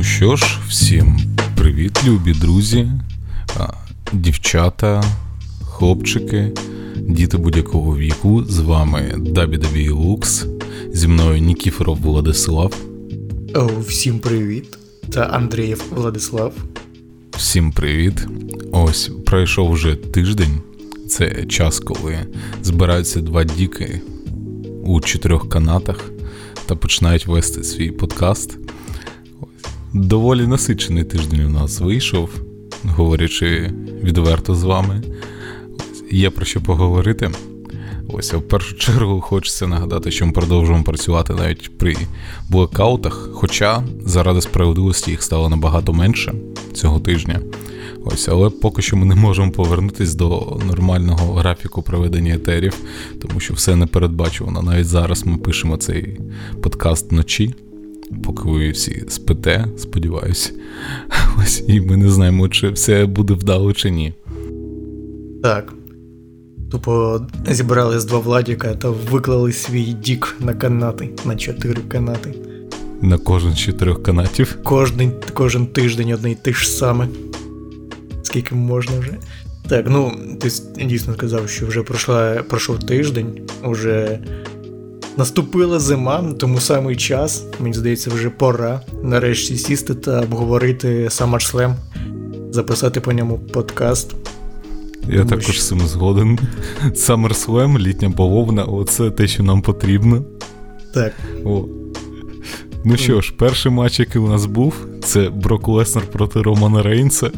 Ну що ж, всім привіт, любі друзі, дівчата, хлопчики, діти будь-якого віку. З вами Дабі Дабі Лукс, зі мною Нікіфоров Владислав. Всім привіт. Та Андрієв Владислав. Всім привіт. Ось пройшов вже тиждень. Це час, коли збираються два діки у чотирьох канатах та починають вести свій подкаст. Доволі насичений тиждень у нас вийшов, говорячи відверто з вами. Є про що поговорити. Ось, в першу чергу хочеться нагадати, що ми продовжуємо працювати навіть при блокаутах. Хоча заради справедливості їх стало набагато менше цього тижня. Ось, але поки що ми не можемо повернутися до нормального графіку проведення етерів, тому що все не передбачувано. Навіть зараз ми пишемо цей подкаст вночі поки ви всі спите, сподіваюся. Ось і ми не знаємо, чи все буде вдало чи ні. Так. Тупо зібрали з два владіка та виклали свій дік на канати, на чотири канати. На кожен з чотирьох канатів. Кожен кожен тиждень одне й те ж саме. Скільки можна вже. Так, ну, ти дійсно сказав, що вже пройшла, пройшов тиждень, уже Наступила зима, тому самий час, мені здається, вже пора нарешті сісти та обговорити SummerSlam, записати по ньому подкаст. Я тому також що... з цим згоден. SummerSlam, літня бавовна, оце те, що нам потрібно. Так. О. Ну що ж, перший матч, який у нас був, це Брок Леснер проти Романа Рейнса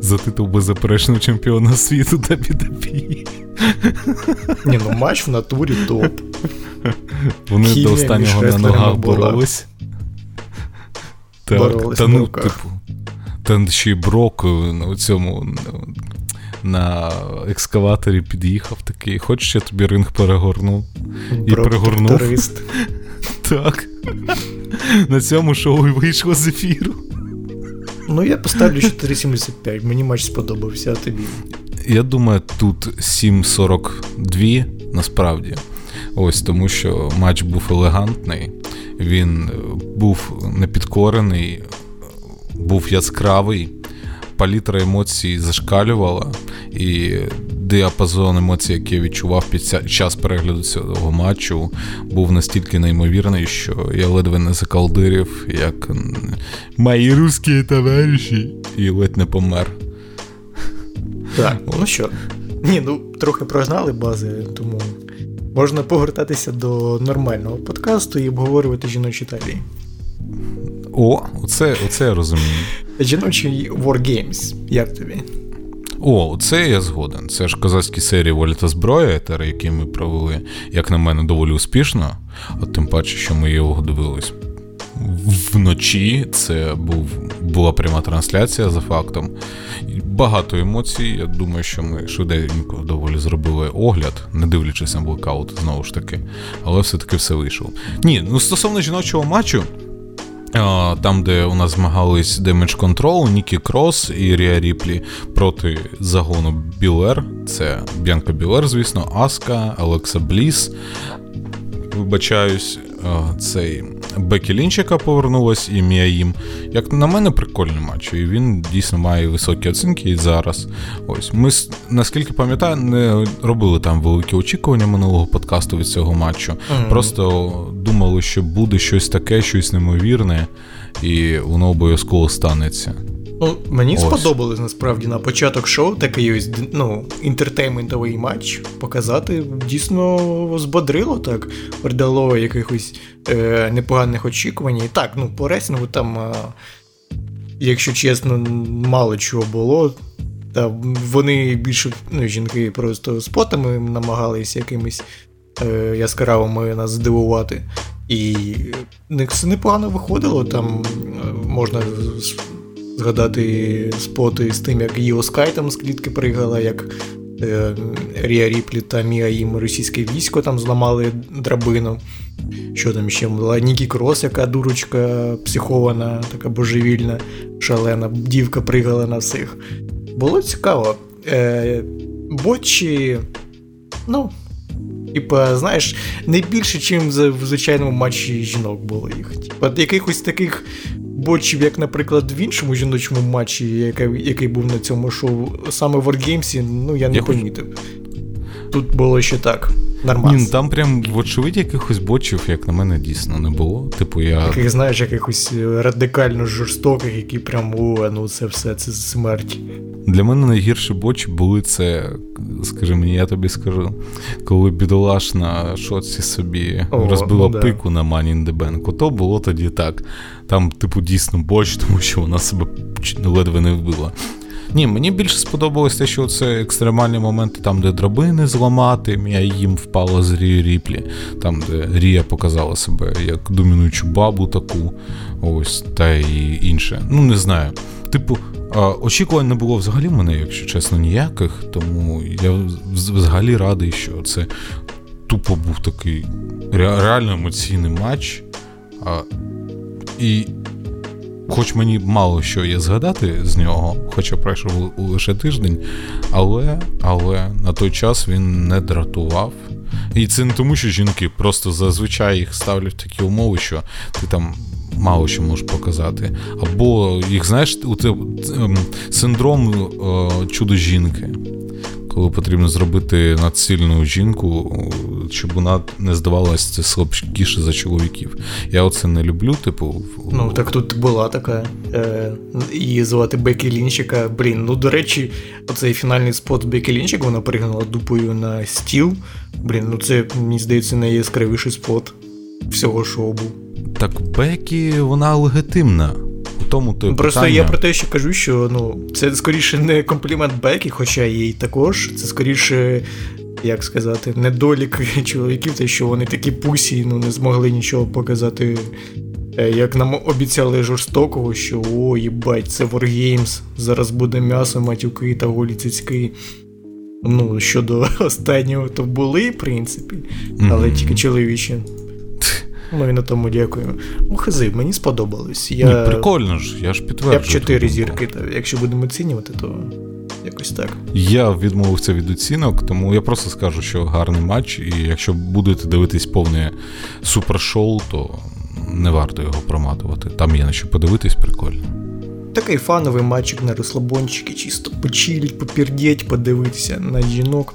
за титул беззаперечного чемпіона світу WWE. Ні, ну матч в натурі топ. Вони Хімія до останнього на ногах боролись. Так, та ну, типу. Та ще й Брок на цьому на екскаваторі під'їхав такий. Хочеш, я тобі ринг перегорну? І перегорнув. Так. На цьому шоу і вийшло з ефіру. Ну, я поставлю 4,75. Мені матч сподобався, а тобі. Я думаю, тут 7,42 насправді. Ось тому, що матч був елегантний, він е, був непідкорений, був яскравий, палітра емоцій зашкалювала, і діапазон емоцій, який я відчував під час перегляду цього матчу, був настільки неймовірний, що я ледве не закалдирів, як мої русські товариші, і ледь не помер. Так, ну що, ні, ну трохи прогнали бази, тому можна повертатися до нормального подкасту і обговорювати жіночі талії. О, оце, оце я розумію. Жіночий Wargames, як тобі? О, це я згоден. Це ж козацькі серії Воля та зброя, етери, які ми провели, як на мене, доволі успішно. А тим паче, що ми його дивились вночі. Це був, була пряма трансляція за фактом. Багато емоцій. Я думаю, що ми швиденько доволі зробили огляд, не дивлячись на блокаут, знову ж таки. Але все-таки все вийшло. Ні, ну стосовно жіночого матчу. Там, де у нас змагались Damage Control, Нікі Крос і Ріа Ріплі проти загону Білер. Це Б'янка Білер, звісно, Аска, Алекса Бліс. Вибачаюсь, цей Бекі Лінч, яка повернулась, і Міаїм. Як на мене, прикольний матч. І він дійсно має високі оцінки і зараз. Ось ми, наскільки пам'ятаю, не робили там великі очікування минулого подкасту від цього матчу. Mm-hmm. Просто думали, що буде щось таке, щось неймовірне, і воно обов'язково станеться. Ну, Мені Ось. сподобалось насправді на початок шоу такий ось ну, інтертейментовий матч показати. Дійсно збодрило так, придало якихось е, непоганих очікувань. І так, ну, по ресінгу там, е, якщо чесно, мало чого було. Та Вони більше ну, жінки просто спотами намагалися якимись е, яскравими нас здивувати. І все непогано виходило, там е, можна згадати споти з тим, як Іо Скай там з клітки пригала, як е, Рія Ріплі та Мія їм російське військо там зламали драбину. Що там ще була? Нікі Крос, яка дурочка психована, така божевільна, шалена, дівка пригала на всіх. Було цікаво. Е, Бочі, ну, типа, знаєш, не більше, ніж в звичайному матчі жінок було їх. Типа, якихось таких бочів, як, наприклад, в іншому жіночому матчі, який який був на цьому шоу, саме в Wargames, ну я не я помітив. Тут було ще так. Нормально. Ні, ну, Там прям, вочевидь, якихось бочів, як на мене, дійсно не було. Типу, я... Яких, знаєш, якихось радикально жорстоких, які прям о, ну це все, це смерть. Для мене найгірші бочі були це, скажи мені, я тобі скажу, коли бідолаш на шоці собі О, розбила ну, пику да. на Money in the Bank, то було тоді так. Там, типу, дійсно боч, тому що вона себе ледве не вбила. Ні, мені більше сподобалось те, що це екстремальні моменти, там, де драбини зламати, я їм впала з Рі Ріплі, там, де Рія показала себе як домінуючу бабу таку, ось, та і інше. Ну, не знаю. Типу, очікувань не було взагалі в мене, якщо чесно, ніяких, тому я взагалі радий, що це тупо був такий реально емоційний матч. І Хоч мені мало що є згадати з нього, хоча пройшов лише тиждень, але але на той час він не дратував. І це не тому, що жінки просто зазвичай їх ставлять в такі умови, що ти там мало що можеш показати. Або їх, знаєш, у тебе ем, синдром е, чудо жінки коли потрібно зробити надсильну жінку, щоб вона не здавалася слабкіше за чоловіків. Я оце не люблю, типу. Ну, так тут була така. Е, Її звати Бекі Лінчика. Блін, ну до речі, оцей фінальний спот Бекі Лінчик, вона пригнала дупою на стіл. Блін, ну це, мені здається, найяскравіший спот всього шоу був. Так Бекі, вона легітимна тому то Просто питання... я про те, що кажу, що ну, це скоріше не комплімент Бекі, хоча їй також. Це скоріше, як сказати, недолік чоловіків, те, що вони такі пусі, ну не змогли нічого показати. Е, як нам обіцяли жорстокого, що о, їбать, це Wargames, зараз буде м'ясо, матюки та голі цицьки. Ну, щодо останнього, то були, в принципі, але mm-hmm. тільки чоловічі. Ну і на тому дякую. Ну, хази, мені сподобалось. Я... Ні, Прикольно ж, я ж підтверджую. Я б чотири зірки, та, якщо будемо оцінювати, то якось так. Я відмовився від оцінок, тому я просто скажу, що гарний матч, і якщо будете дивитись повне супершоу, то не варто його проматувати. Там є на що подивитись, прикольно. Такий фановий матчик на розслабончики, чисто почилить, попірдіть, подивитися на жінок.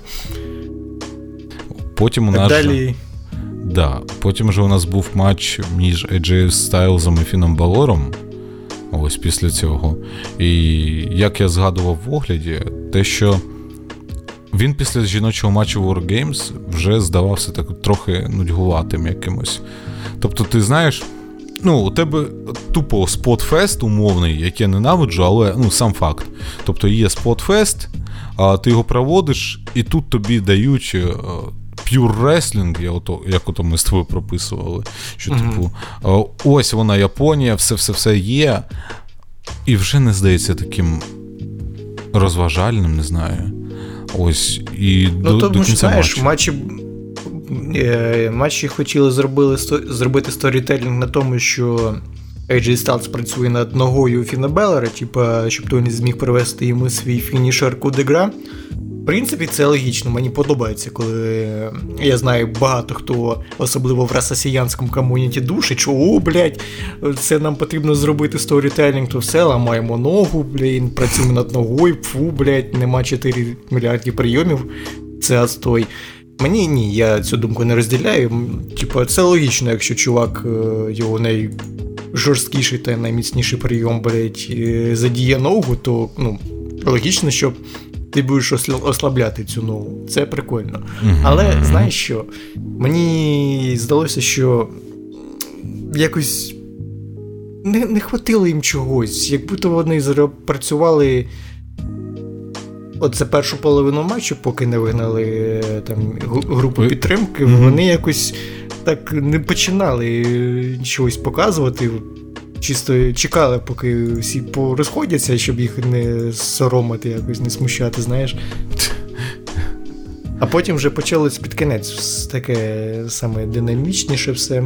Потім у нас. Далі... Да. Потім же у нас був матч між AJ Стайлзом і Фіном Балором. Ось після цього. І як я згадував в огляді, те, що він після жіночого матчу War Games вже здавався так трохи нудьгуватим якимось. Тобто, ти знаєш, ну, у тебе тупо спотфест умовний, який я ненавиджу, але ну, сам факт. Тобто є спотфест, а ти його проводиш, і тут тобі дають я ото, як ото ми з тобою прописували. Що, mm-hmm. типу, ось вона Японія, все-все-все є. І вже не здається таким розважальним, не знаю. Ось. і Ну, до, тому що, знаєш, матчі. Е, матчі хотіли зробили, зробити сторітелінг на тому, що AJ Styles працює над ногою Фіна Балора, типа, щоб той не зміг привести йому свій фінішер Coup de Grâce. В принципі, це логічно. Мені подобається, коли я знаю багато хто, особливо в расасіянському комуніті душить, що о, блядь, це нам потрібно зробити сторітелінг, то все, ламаємо ногу, блядь, працюємо над ногою, фу, блядь, нема 4 мільярдів прийомів. Це отстой. Мені ні, я цю думку не розділяю. Типа, це логічно, якщо чувак е, його найжорсткіший та найміцніший прийом, блядь, е, задіє ногу, то ну, логічно, щоб ти будеш ослабляти цю ногу. Це прикольно. Mm-hmm. Але знаєш що? Мені здалося, що якось не не хватило їм чогось, як будто вони працювали. Оце першу половину матчу, поки не вигнали там групу підтримки, mm-hmm. вони якось так не починали чогось показувати чисто чекали, поки всі порозходяться, щоб їх не соромити, якось не смущати, знаєш. А потім вже почалось під кінець таке саме динамічніше все.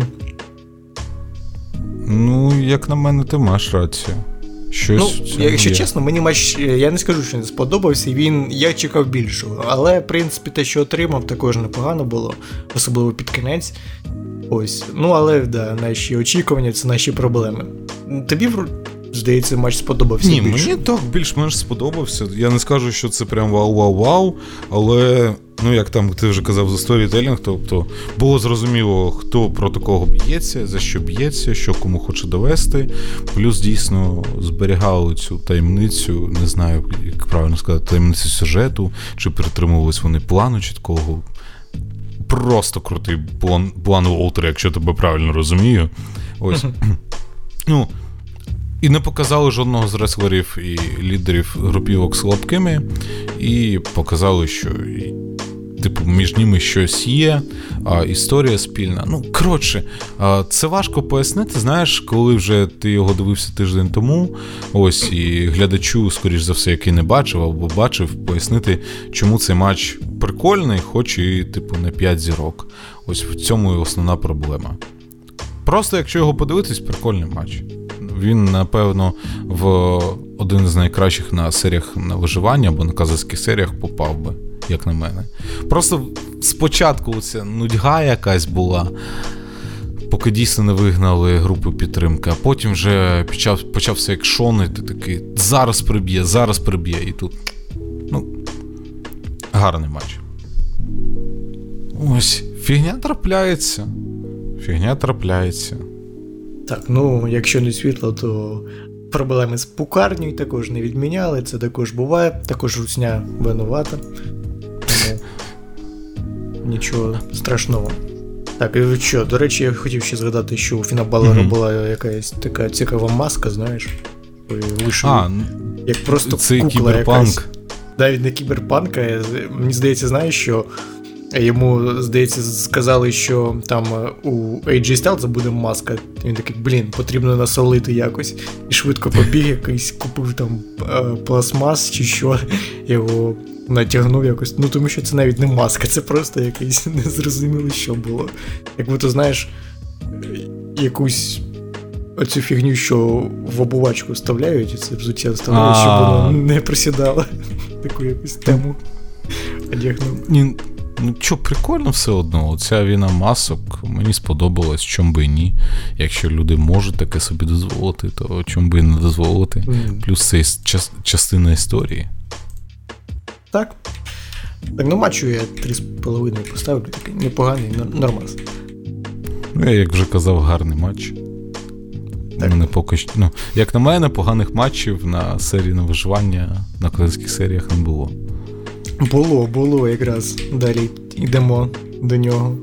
Ну, як на мене, ти маєш рацію. Щось ну, Якщо є. чесно, мені матч, я не скажу, що не сподобався. Він я чекав більшого. Але, в принципі, те, що отримав, також непогано було, особливо під кінець. Ось. Ну, але да, наші очікування це наші проблеми. тобі здається, матч сподобався. Ні, більше. мені так більш-менш сподобався. Я не скажу, що це прям вау-вау-вау, але. Ну, як там ти вже казав за сторітелінг, тобто було зрозуміло, хто проти кого б'ється, за що б'ється, що кому хоче довести. Плюс дійсно зберігали цю таємницю, не знаю, як правильно сказати, таємницю сюжету, чи притримувались вони плану чіткого. Просто крутий план план Волтера, якщо тебе правильно розумію. Ось. Ну, і не показали жодного з реслерів і лідерів групівок слабкими, і показали, що типу, між ними щось є, історія спільна. Ну, коротше, це важко пояснити. Знаєш, коли вже ти його дивився тиждень тому, ось і глядачу, скоріш за все, який не бачив або бачив, пояснити, чому цей матч прикольний, хоч і, типу, не 5 зірок. Ось в цьому і основна проблема. Просто, якщо його подивитись, прикольний матч. Він, напевно, в один з найкращих на серіях на виживання або на казахських серіях попав би, як на мене. Просто спочатку ця нудьга якась була. Поки дійсно не вигнали групу підтримки, а потім вже почав, почався екшон, і такий зараз приб'є, зараз приб'є. І тут. Ну, гарний матч. Ось, фігня трапляється. Фігня трапляється. Так, ну якщо не світло, то проблеми з пукарнею також не відміняли, це також буває, також русня винувата. Нічого страшного. Так, і що, до речі, я хотів ще згадати, що у Фінабалера mm-hmm. була якась така цікава маска, знаєш. Вийшов а, як просто це кукла кіберпанк. якась. Навіть не кіберпанка. Мені здається, знаєш, що Йому, здається, сказали, що там у AJ Styles буде маска. Він такий, блін, потрібно насолити якось. І швидко побіг, якийсь купив там пластмас чи що, його натягнув якось. Ну тому що це навіть не маска, це просто якийсь незрозуміло, що було. Як би то знаєш, якусь. Оцю фігню, що в обувачку вставляють, і це взуття вставляють, щоб воно не присідало. Таку якусь тему одягнув. Ну, що, прикольно все одно. Оця війна масок мені сподобалась, чом би і ні. Якщо люди можуть таке собі дозволити, то чом би і не дозволити. Плюс це частина історії. Так. Так, ну матчу я 3,5 поставлю, такий непоганий, нормас. Ну, я як вже казав, гарний матч. Так. Мене поки що, ну, Як на мене, поганих матчів на серії на виживання на класичних серіях не було. Було, було якраз. Далі йдемо до нього.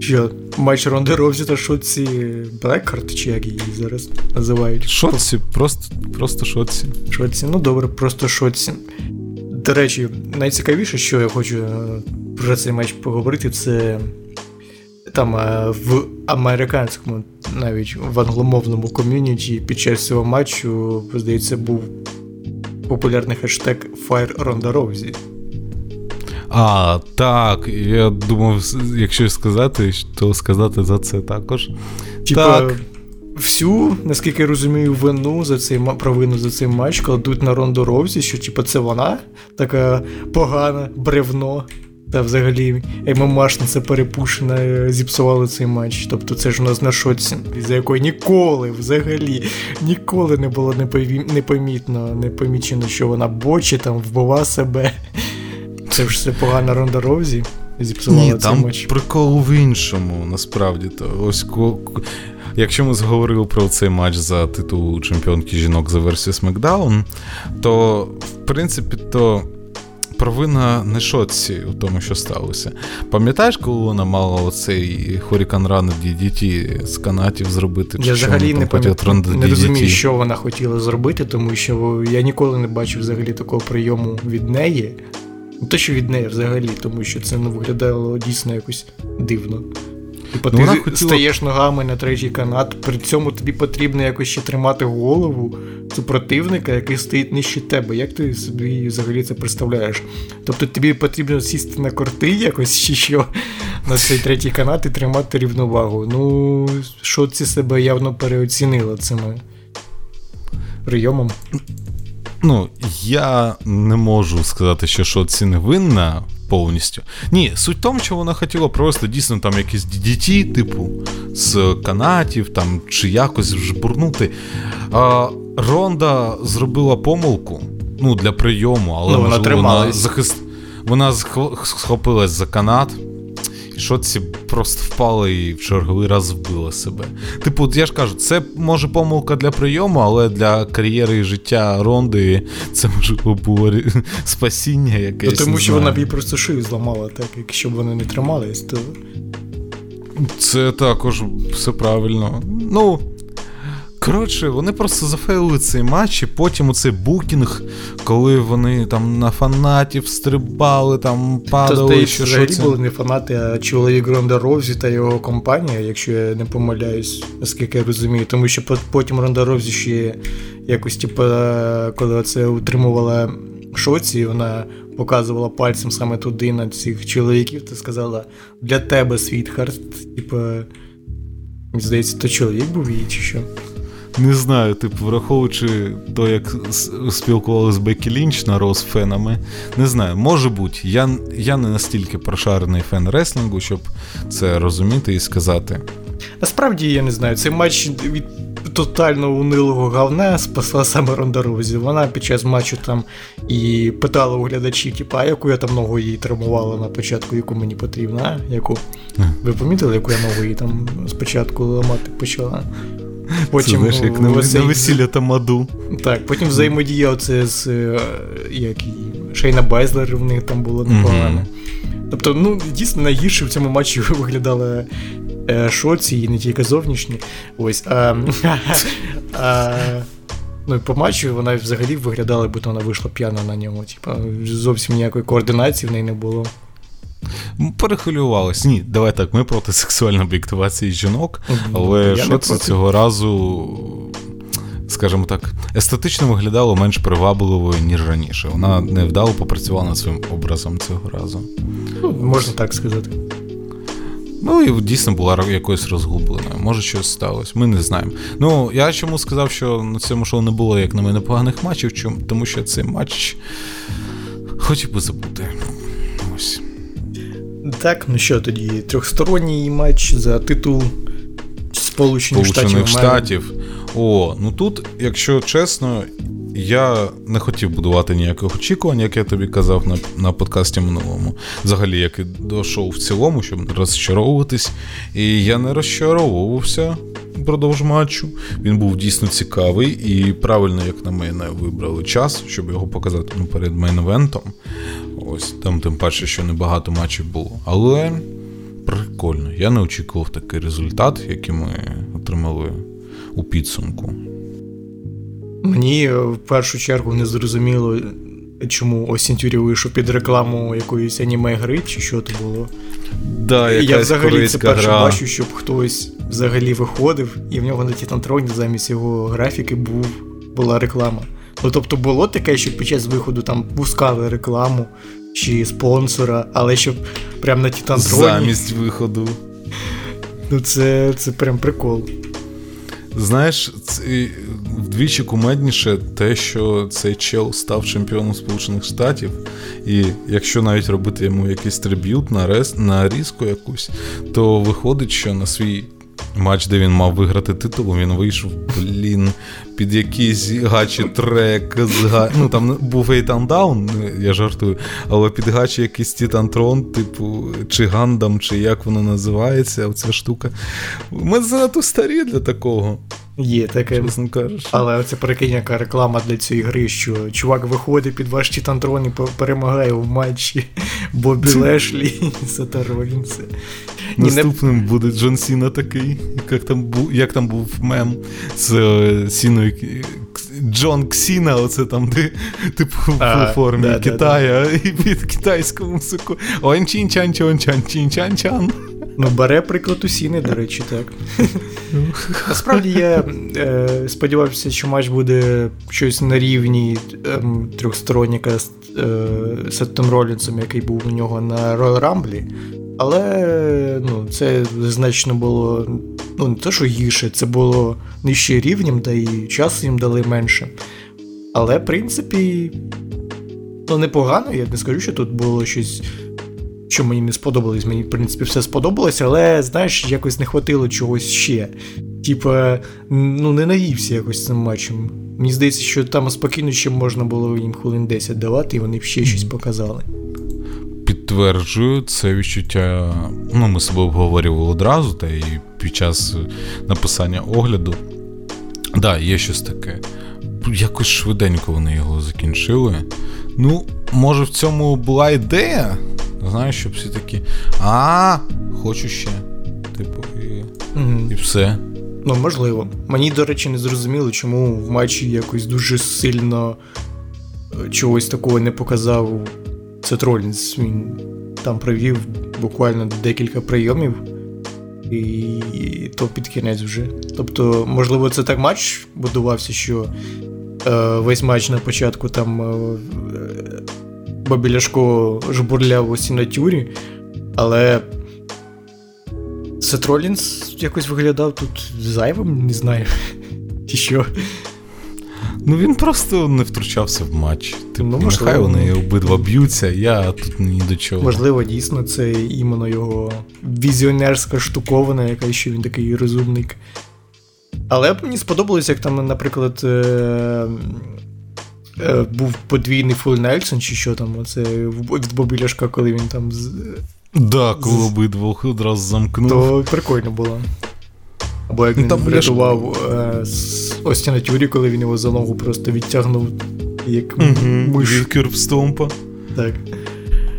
Що, матч Ронди Ровзі та шотці Блекхарт, чи як її зараз називають? Шотці, просто просто шотці. Шотці, ну добре, просто шотці. До речі, найцікавіше, що я хочу е, про цей матч поговорити, це там е, в американському, навіть в англомовному ком'юніті під час цього матчу, здається, був популярний хештег Fire Ronda Rousey. А, так. Я думав, якщо сказати, то сказати за це також. Типа, так. Всю, наскільки я розумію, вину за цей провину за цей матч кладуть на Ронду Ровзі, що типа це вона така погана, бревно. Та взагалі ММАшниця перепушена, е, зіпсували цей матч. Тобто це ж у нас на шоці, за якої ніколи взагалі ніколи не було непомітно, не помічено, що вона бочі там вбива себе. Це ж все погана Ронда Роузі. Зіпсувала Ні, там матч. прикол в іншому, насправді. то ось Якщо ми зговорили про цей матч за титул чемпіонки жінок за версією SmackDown, то в принципі то провина не шоці у тому, що сталося. Пам'ятаєш, коли вона мала оцей Хорікан Ран DDT з канатів зробити? Я взагалі не пам'ятаю, не розумію, що вона хотіла зробити, тому що я ніколи не бачив взагалі такого прийому від неї. Не те, що від неї взагалі, тому що це ну, виглядало дійсно якось дивно. Типа ну, ти хотіла... стаєш ногами на третій канат, при цьому тобі потрібно якось ще тримати голову супротивника, який стоїть нижче тебе. Як ти собі взагалі це представляєш? Тобто тобі потрібно сісти на корти якось чи що на цей третій канат і тримати рівновагу. Ну, що це себе явно переоцінило цими прийомом. Ну, я не можу сказати, що Шоці не винна. Повністю. Ні, суть в тому, що вона хотіла просто дійсно там якісь DDT, типу, з канатів там, чи якось жбурнути. А Ронда зробила помилку ну, для прийому, але ну, вона, можливо, вона захист... Вона схопилась за канат. Шоці просто впали і в черговий раз вбила себе. Типу, я ж кажу, це може помилка для прийому, але для кар'єри і життя Ронди це можливо було спасіння якесь. Ну, Тому що вона б їй просто шию зламала, так якщо б вони не тримались, то. Це також все правильно. Ну, Коротше, вони просто зафейлили цей матч, і потім оцей букінг, коли вони там на фанатів стрибали, там падали. То, що взагалі були не фанати, а чоловік Ронда Ровзі та його компанія, якщо я не помиляюсь, наскільки я розумію. Тому що потім Ронда Ровзі ще якось, типу, коли це утримувала шоці, вона показувала пальцем саме туди на цих чоловіків, та сказала для тебе світхарт, типу. Здається, то чоловік був її чи що. Не знаю, типу, враховуючи то, як спілкувалися з Бекі Лінч на Роз фенами, не знаю, може бути. Я я не настільки прошарений фен реслінгу, щоб це розуміти і сказати. Насправді я не знаю, цей матч від тотально унилого говна спасла саме Рондарозі. Вона під час матчу там і питала у глядачів, типу, а яку я там ногу їй травмувала на початку, яку мені потрібна, а? Яку? Ви помітили, яку я ногу їй там спочатку ламати почала? Потім Це, знаєш, як на, на весілля тамаду. Так, потім взаємодія оце з е, як Шейна Байзлер в них там було непогано. Mm-hmm. Тобто, ну, дійсно найгірше в цьому матчі виглядали е, шоці і не тільки зовнішні. Ось. А, а, Ну і по матчу вона взагалі виглядала, бо вона вийшла п'яна на ньому. Типа, зовсім ніякої координації в неї не було. Перехвилювалась. Ні, давай так, ми проти сексуальної об'єктивації жінок, але що це цього разу, скажімо так, естетично виглядало менш привабливою, ніж раніше. Вона невдало попрацювала над своїм образом цього разу. Ну, Можна так сказати. Ну, і дійсно була якоюсь розгубленою. Може, щось сталося, ми не знаємо. Ну, я чому сказав, що на цьому шоу не було, як на мене, поганих матчів, тому що цей матч хотів би забути. Ось. Так, ну що тоді? Трьохсторонній матч за титул Сполучених, Сполучених Штатів. О, ну тут, якщо чесно, я не хотів будувати ніяких очікувань, як я тобі казав на на подкасті минулому. Взагалі, як і до шоу в цілому, щоб не розчаровуватись. І я не розчаровувався впродовж матчу. Він був дійсно цікавий і правильно, як на мене, вибрали час, щоб його показати ну, перед main event ом. Ось там, тим паче, що небагато матчів було. Але прикольно. Я не очікував такий результат, який ми отримали у підсумку. Мені в першу чергу не зрозуміло, чому Остін Теорі вийшов під рекламу якоїсь аніме гри, чи що це було. Да, Я взагалі це перше гра. бачу, щоб хтось взагалі виходив, і в нього на Тітантроні замість його графіки був, була реклама. Ну тобто було таке, що під час виходу там пускали рекламу чи спонсора, але щоб прямо на Тітантроні. Замість виходу. Ну, це це прям прикол. Знаєш, це вдвічі кумедніше те, що цей чел став чемпіоном Сполучених Штатів, і якщо навіть робити йому якийсь триб'ют на рез, на різку якусь, то виходить, що на свій матч, де він мав виграти титул, він вийшов, блін, під якийсь гачі трек. з га... Ну там був Ейтан Даун, я жартую, але під гачі якийсь Тітантрон, типу, чи Гандам, чи як воно називається, оця штука. Ми занадто старі для такого. Є таке. Чесно кажучи. Але це прикинь, яка реклама для цієї гри, що чувак виходить під ваш Титантрон і перемагає в матчі Бобі Лешлі і Сета Ролінса. Наступним буде Джон Сіна такий, як там був як там був мем з е, Сіною Джон Ксіна, оце там, де типу в формі да, Китая да, да. і під китайську музику. он чин чан чон чан чин чан чан Ну, бере приклад у Сіни, до речі, так. Насправді я е, сподівався, що матч буде щось на рівні е, трьохсторонника з е, Сеттом Ролінсом, який був у нього на Royal Rumble. Але ну, це значно було ну, не те, що гірше, це було нижче рівнем, та і часу їм дали менше. Але, в принципі, ну, непогано, я не скажу, що тут було щось що мені не сподобалось. Мені, в принципі, все сподобалося, але, знаєш, якось не хватило чогось ще. Типа, ну, не наївся якось цим матчем. Мені здається, що там спокійно ще можна було їм хвилин 10 давати, і вони б ще щось показали. Підтверджую це відчуття. Ну, ми себе обговорювали одразу, та і під час написання огляду. Так, да, є щось таке. Якось швиденько вони його закінчили. Ну, може, в цьому була ідея. Знаєш, щоб всі такі. А, хочу ще. Типу, і, mm і все. Ну, можливо. Мені, до речі, не зрозуміло, чому в матчі якось дуже сильно е, чогось такого не показав Сет Ролінс. Він там провів буквально декілька прийомів, і то під кінець вже. Тобто, можливо, це так матч будувався, що е, весь матч на початку там е, Бобі Ляшко жбурляв у сінатюрі, але Сет Ролінс якось виглядав тут зайвим, не знаю. Чи що. Ну він просто не втручався в матч. Типу, ну, можливо, нехай вони обидва б'ються, я тут ні до чого. Можливо, дійсно, це іменно його візіонерська штуковина, яка ще він такий розумник. Але мені сподобалось, як там, наприклад, е- е- був подвійний Фул Нельсон, чи що там, оце від Бобі Ляшка, коли він там. з... Да, коли обидвох одразу замкнув. То прикольно було. Або як ну, він там врятував е, Остіна Тюрі, коли він його за ногу просто відтягнув як угу, миш. Кюрбстомпа. Так.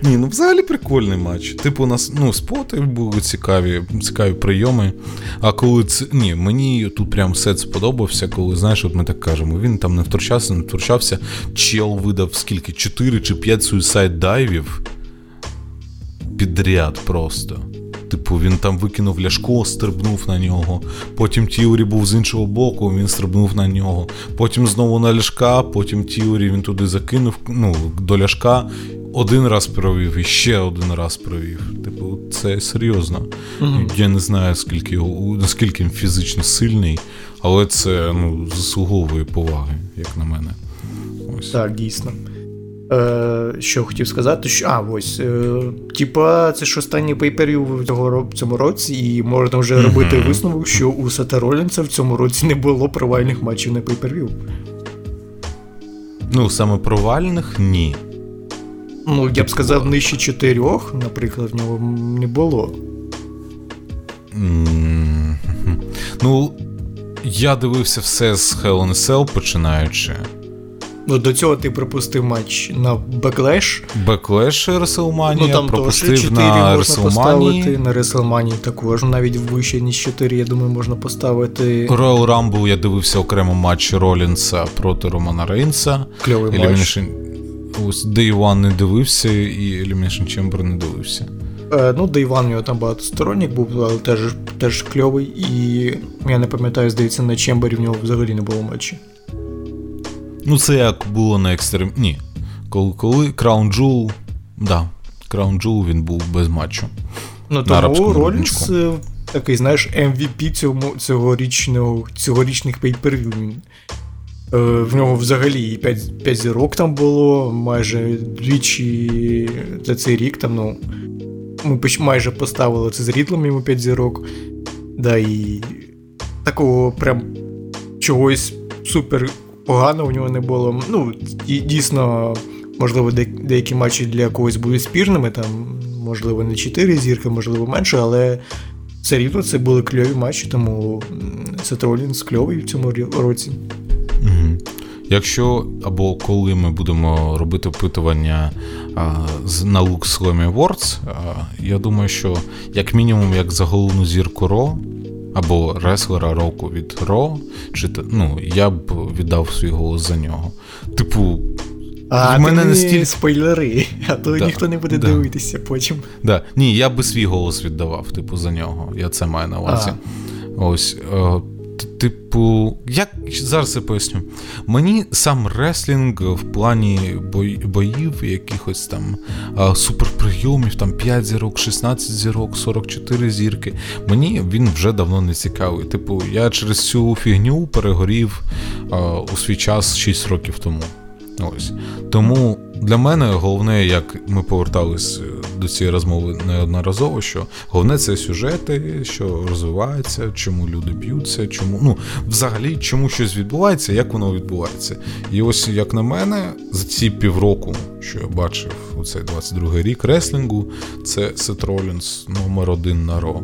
Ні, ну взагалі прикольний матч. Типу, у нас ну, споти були цікаві цікаві прийоми. А коли це. Ні, мені тут прям сет сподобався, коли, знаєш, от ми так кажемо, він там не втручався, не втручався. Чел видав скільки? 4 чи 5 суїсайд дайвів підряд просто. Типу, він там викинув ляшко, стрибнув на нього. Потім Тіорі був з іншого боку, він стрибнув на нього. Потім знову на ляшка, потім Тіорі він туди закинув ну, до ляшка. Один раз провів і ще один раз провів. Типу, це серйозно. mm Я не знаю, скільки наскільки він фізично сильний, але це ну, заслуговує поваги, як на мене. Ось. Так, дійсно. Е, Що хотів сказати, що а, ось. Е, Типа, це ж останній пейперів в цьому році, і можна вже mm-hmm. робити висновок, що у Сета Ролінса в цьому році не було провальних матчів на пейпервів. Ну, саме провальних ні. Ну, я б сказав, нижче чотирьох, наприклад, в нього не було. Mm-hmm. Ну, я дивився все з Hell in Cell починаючи. Ну, до цього ти пропустив матч на Backlash. Backlash Реселманія, ну, там пропустив 4 на можна поставити, на Реселманії також навіть вище, ніж 4, я думаю, можна поставити. Royal Rumble я дивився окремо матч Ролінса проти Романа Рейнса. Кльовий Elimination... матч. Ось Day One не дивився, і Elimination Chamber не дивився. Е, ну, Day One у нього там багатосторонник був, але теж теж кльовий. І я не пам'ятаю, здається, на Чембері в нього взагалі не було матчі. Ну, це як було на екстрем. Ні. Коли коли Crown Jewel, да, Crown Jewel він був без матчу. Ну, тому Ролінс е, такий, знаєш, MVP цього, цьогорічного, цьогорічних пейпервів. Е, в нього взагалі 5 5 зірок там було, майже двічі за цей рік там, ну. Ми майже поставили це з рітлом йому 5 зірок. Да, і такого прям чогось супер погано у нього не було. Ну, дійсно, можливо, деякі матчі для когось були спірними, там, можливо, не 4 зірки, можливо, менше, але все рівно це були кльові матчі, тому Сет Ролінс кльовий в цьому році. Угу. Якщо або коли ми будемо робити опитування а, на Lux Awards, я думаю, що як мінімум, як за головну зірку Ро, або реслера року від Ро, чи ну, я б віддав свій голос за нього. Типу. А в мене ти не стіль... спойлери, а то да, ніхто не буде да. дивитися потім. Да. Ні, я би свій голос віддавав, типу, за нього. Я це маю на увазі. Ось. Е, Типу, як зараз я поясню, мені сам реслінг в плані бой, боїв, якихось там а, суперприйомів, там 5 зірок, 16 зірок, 44 зірки. Мені він вже давно не цікавий. Типу, я через цю фігню перегорів а, у свій час 6 років тому. Ось. Тому для мене головне, як ми повертались до цієї розмови неодноразово, що головне це сюжети, що розвиваються, чому люди б'ються, чому ну взагалі чому щось відбувається, як воно відбувається. І ось як на мене, за ці півроку, що я бачив у цей 22-й рік реслінгу, це Сет Ролінс номер один на ро.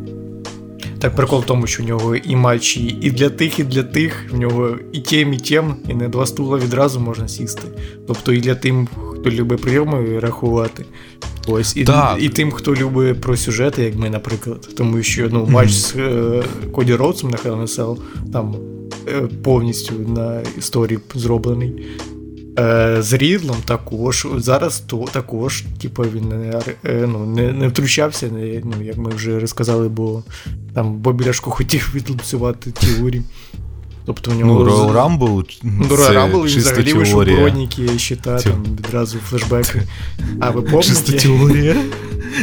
Так прикол в тому, що в нього і матчі і для тих, і для тих. В нього і тем, і тем, і не два стула відразу можна сісти. Тобто і для тим, хто любить прийоми рахувати. Ось і так. і тим, хто любить про сюжети, як ми, наприклад. Тому що ну, матч mm-hmm. з е, Коді Роудсом на Hell Cell, там е, повністю на історії зроблений. Е, з Рідлом також. Зараз то також, типу, він не е, ну, не, не втручався, не, ну, як ми вже розказали, бо там Бобі Ляшко хотів відлупцювати теорії. Тобто в нього. Ну, Royal Rumble, ну, Royal Rumble він взагалі вийшов броніки, щита, там відразу флешбеки. А ви помните? Чиста теорія.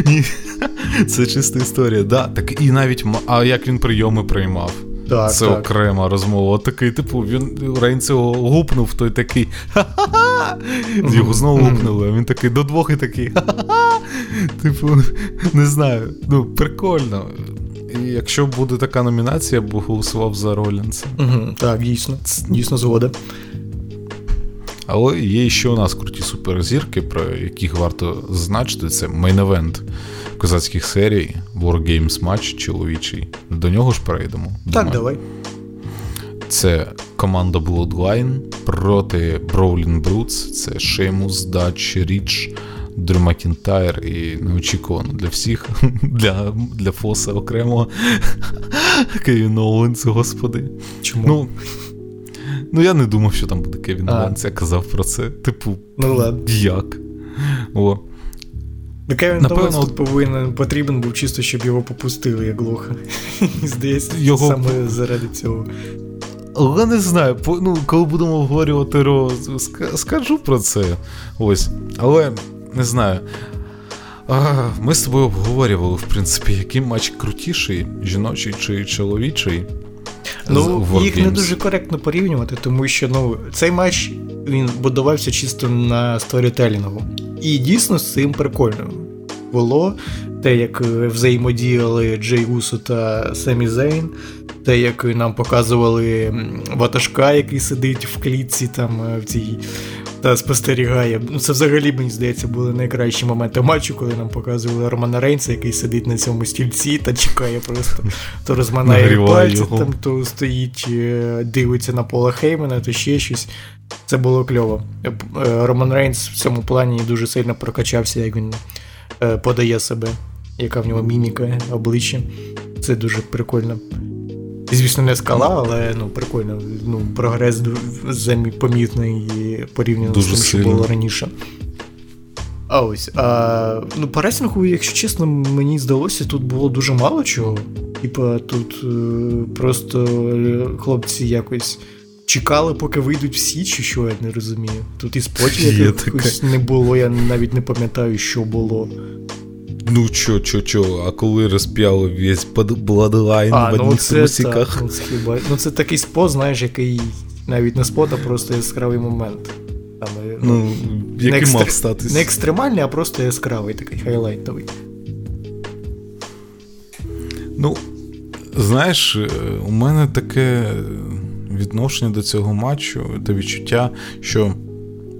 Ні. Це чиста історія. Да, так І навіть а як він прийоми приймав. Так, Це так. окрема розмова. От такий, типу, він Рейнс його гупнув, той такий. Ха-ха-ха! Його знову гупнули, а він такий до двох і такий. Ха-ха-ха! Типу, не знаю. Ну, прикольно. І якщо буде така номінація, я б голосував за Ролінса. Угу, Так, дійсно, дійсно згода. Але є ще у нас круті суперзірки, про яких варто зазначити, це main event козацьких серій, Wargames матч чоловічий. До нього ж перейдемо. Так, думаю. давай. Це команда Bloodline проти Brawling Brutes, це Шеймус, Бутч, Рідж, Дрю Макінтайр і неочікувано для всіх, для для Фоса окремо Кевін Оуенс, господи. Чому? Ну, ну я не думав, що там буде Кевін Оуенс, я казав про це. Типу, ну ладно. як? О. Ну, Кевін Напевно... тут повинен потрібен був чисто, щоб його попустили, як лоха. Здається, його... саме заради цього. Але не знаю, ну, коли будемо обговорювати скажу про це. Ось. Але не знаю. А, Ми з тобою обговорювали, в принципі, який матч крутіший, жіночий чи чоловічий. Ну, їх не дуже коректно порівнювати, тому що ну, цей матч він будувався чисто на сторітелінгу. І дійсно з цим прикольно було. Те, як взаємодіяли Джей Усу та Семі Зейн, те, як нам показували ватажка, який сидить в клітці там в цій та спостерігає. Ну, Це взагалі, мені здається, були найкращі моменти матчу, коли нам показували Романа Рейнса, який сидить на цьому стільці та чекає просто, то розминає пальці, там, то стоїть, е, дивиться на Пола Хеймена, то ще щось. Це було кльово. Е, Роман Рейнс в цьому плані дуже сильно прокачався, як він е, подає себе, яка в нього міміка, обличчя. Це дуже прикольно. Звісно, не скала, але ну, прикольно. Ну, Прогрес помітний порівняно Дуже з тим, що було раніше. А ось. А, Ну, по рейтингу, якщо чесно, мені здалося, тут було дуже мало чого. Типа, тут е, просто хлопці якось чекали, поки вийдуть всі, чи що я не розумію. Тут і спотів якось не було, я навіть не пам'ятаю, що було. Ну чо, чо, чо, а коли розп'яли весь Bloodline а, в ну, одних трусиках. Ну, це, хіба... ну це такий спот, знаєш, який навіть не спот, а просто яскравий момент. Там, ну, ну, який не екстр... мав статись. Не екстремальний, а просто яскравий такий хайлайтовий. Ну, знаєш, е, у мене таке відношення до цього матчу, до відчуття, що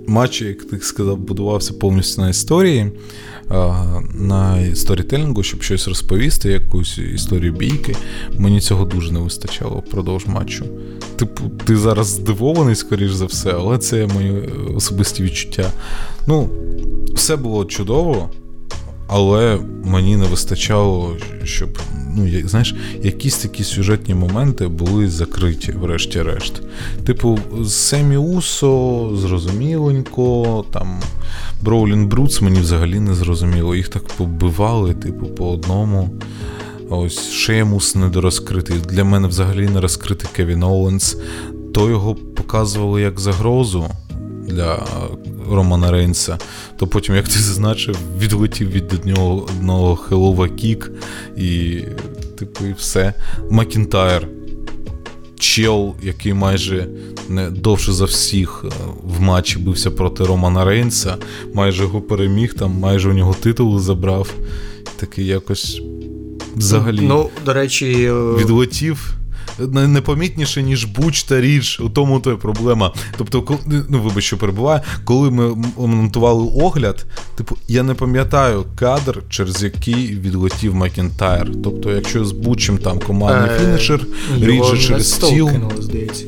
матч, як ти сказав, будувався повністю на історії на сторітелінгу, щоб щось розповісти, якусь історію бійки. Мені цього дуже не вистачало впродовж матчу. Типу, ти зараз здивований, скоріш за все, але це мої особисті відчуття. Ну, все було чудово, але мені не вистачало, щоб. Ну, знаєш, якісь такі сюжетні моменти були закриті, врешті-решт. Типу, Семі Усо, зрозуміленько, там Броулін Брудс мені взагалі не зрозуміло. Їх так побивали, типу, по одному. Ось Шемус недорозкритий. Для мене взагалі не розкритий Кевін Оуенс. То його показували як загрозу для Романа Рейнса. То потім, як ти зазначив, відлетів від нього одного Helluva Kick і, типу, і все. Макінтайр. чел, який майже не довше за всіх е, в матчі бився проти Романа Рейнса, майже його переміг, там майже у нього титул забрав. Такий якось взагалі ну, до речі, е, відлетів непомітніше, ніж Буч та Річ. У тому то й проблема. Тобто, ну вибач, що перебуває, коли ми монтували огляд, типу, я не пам'ятаю кадр, через який відлетів Макентайр. Тобто, якщо з Бучем там командний е, фінішер, Ріджа через стіл. здається.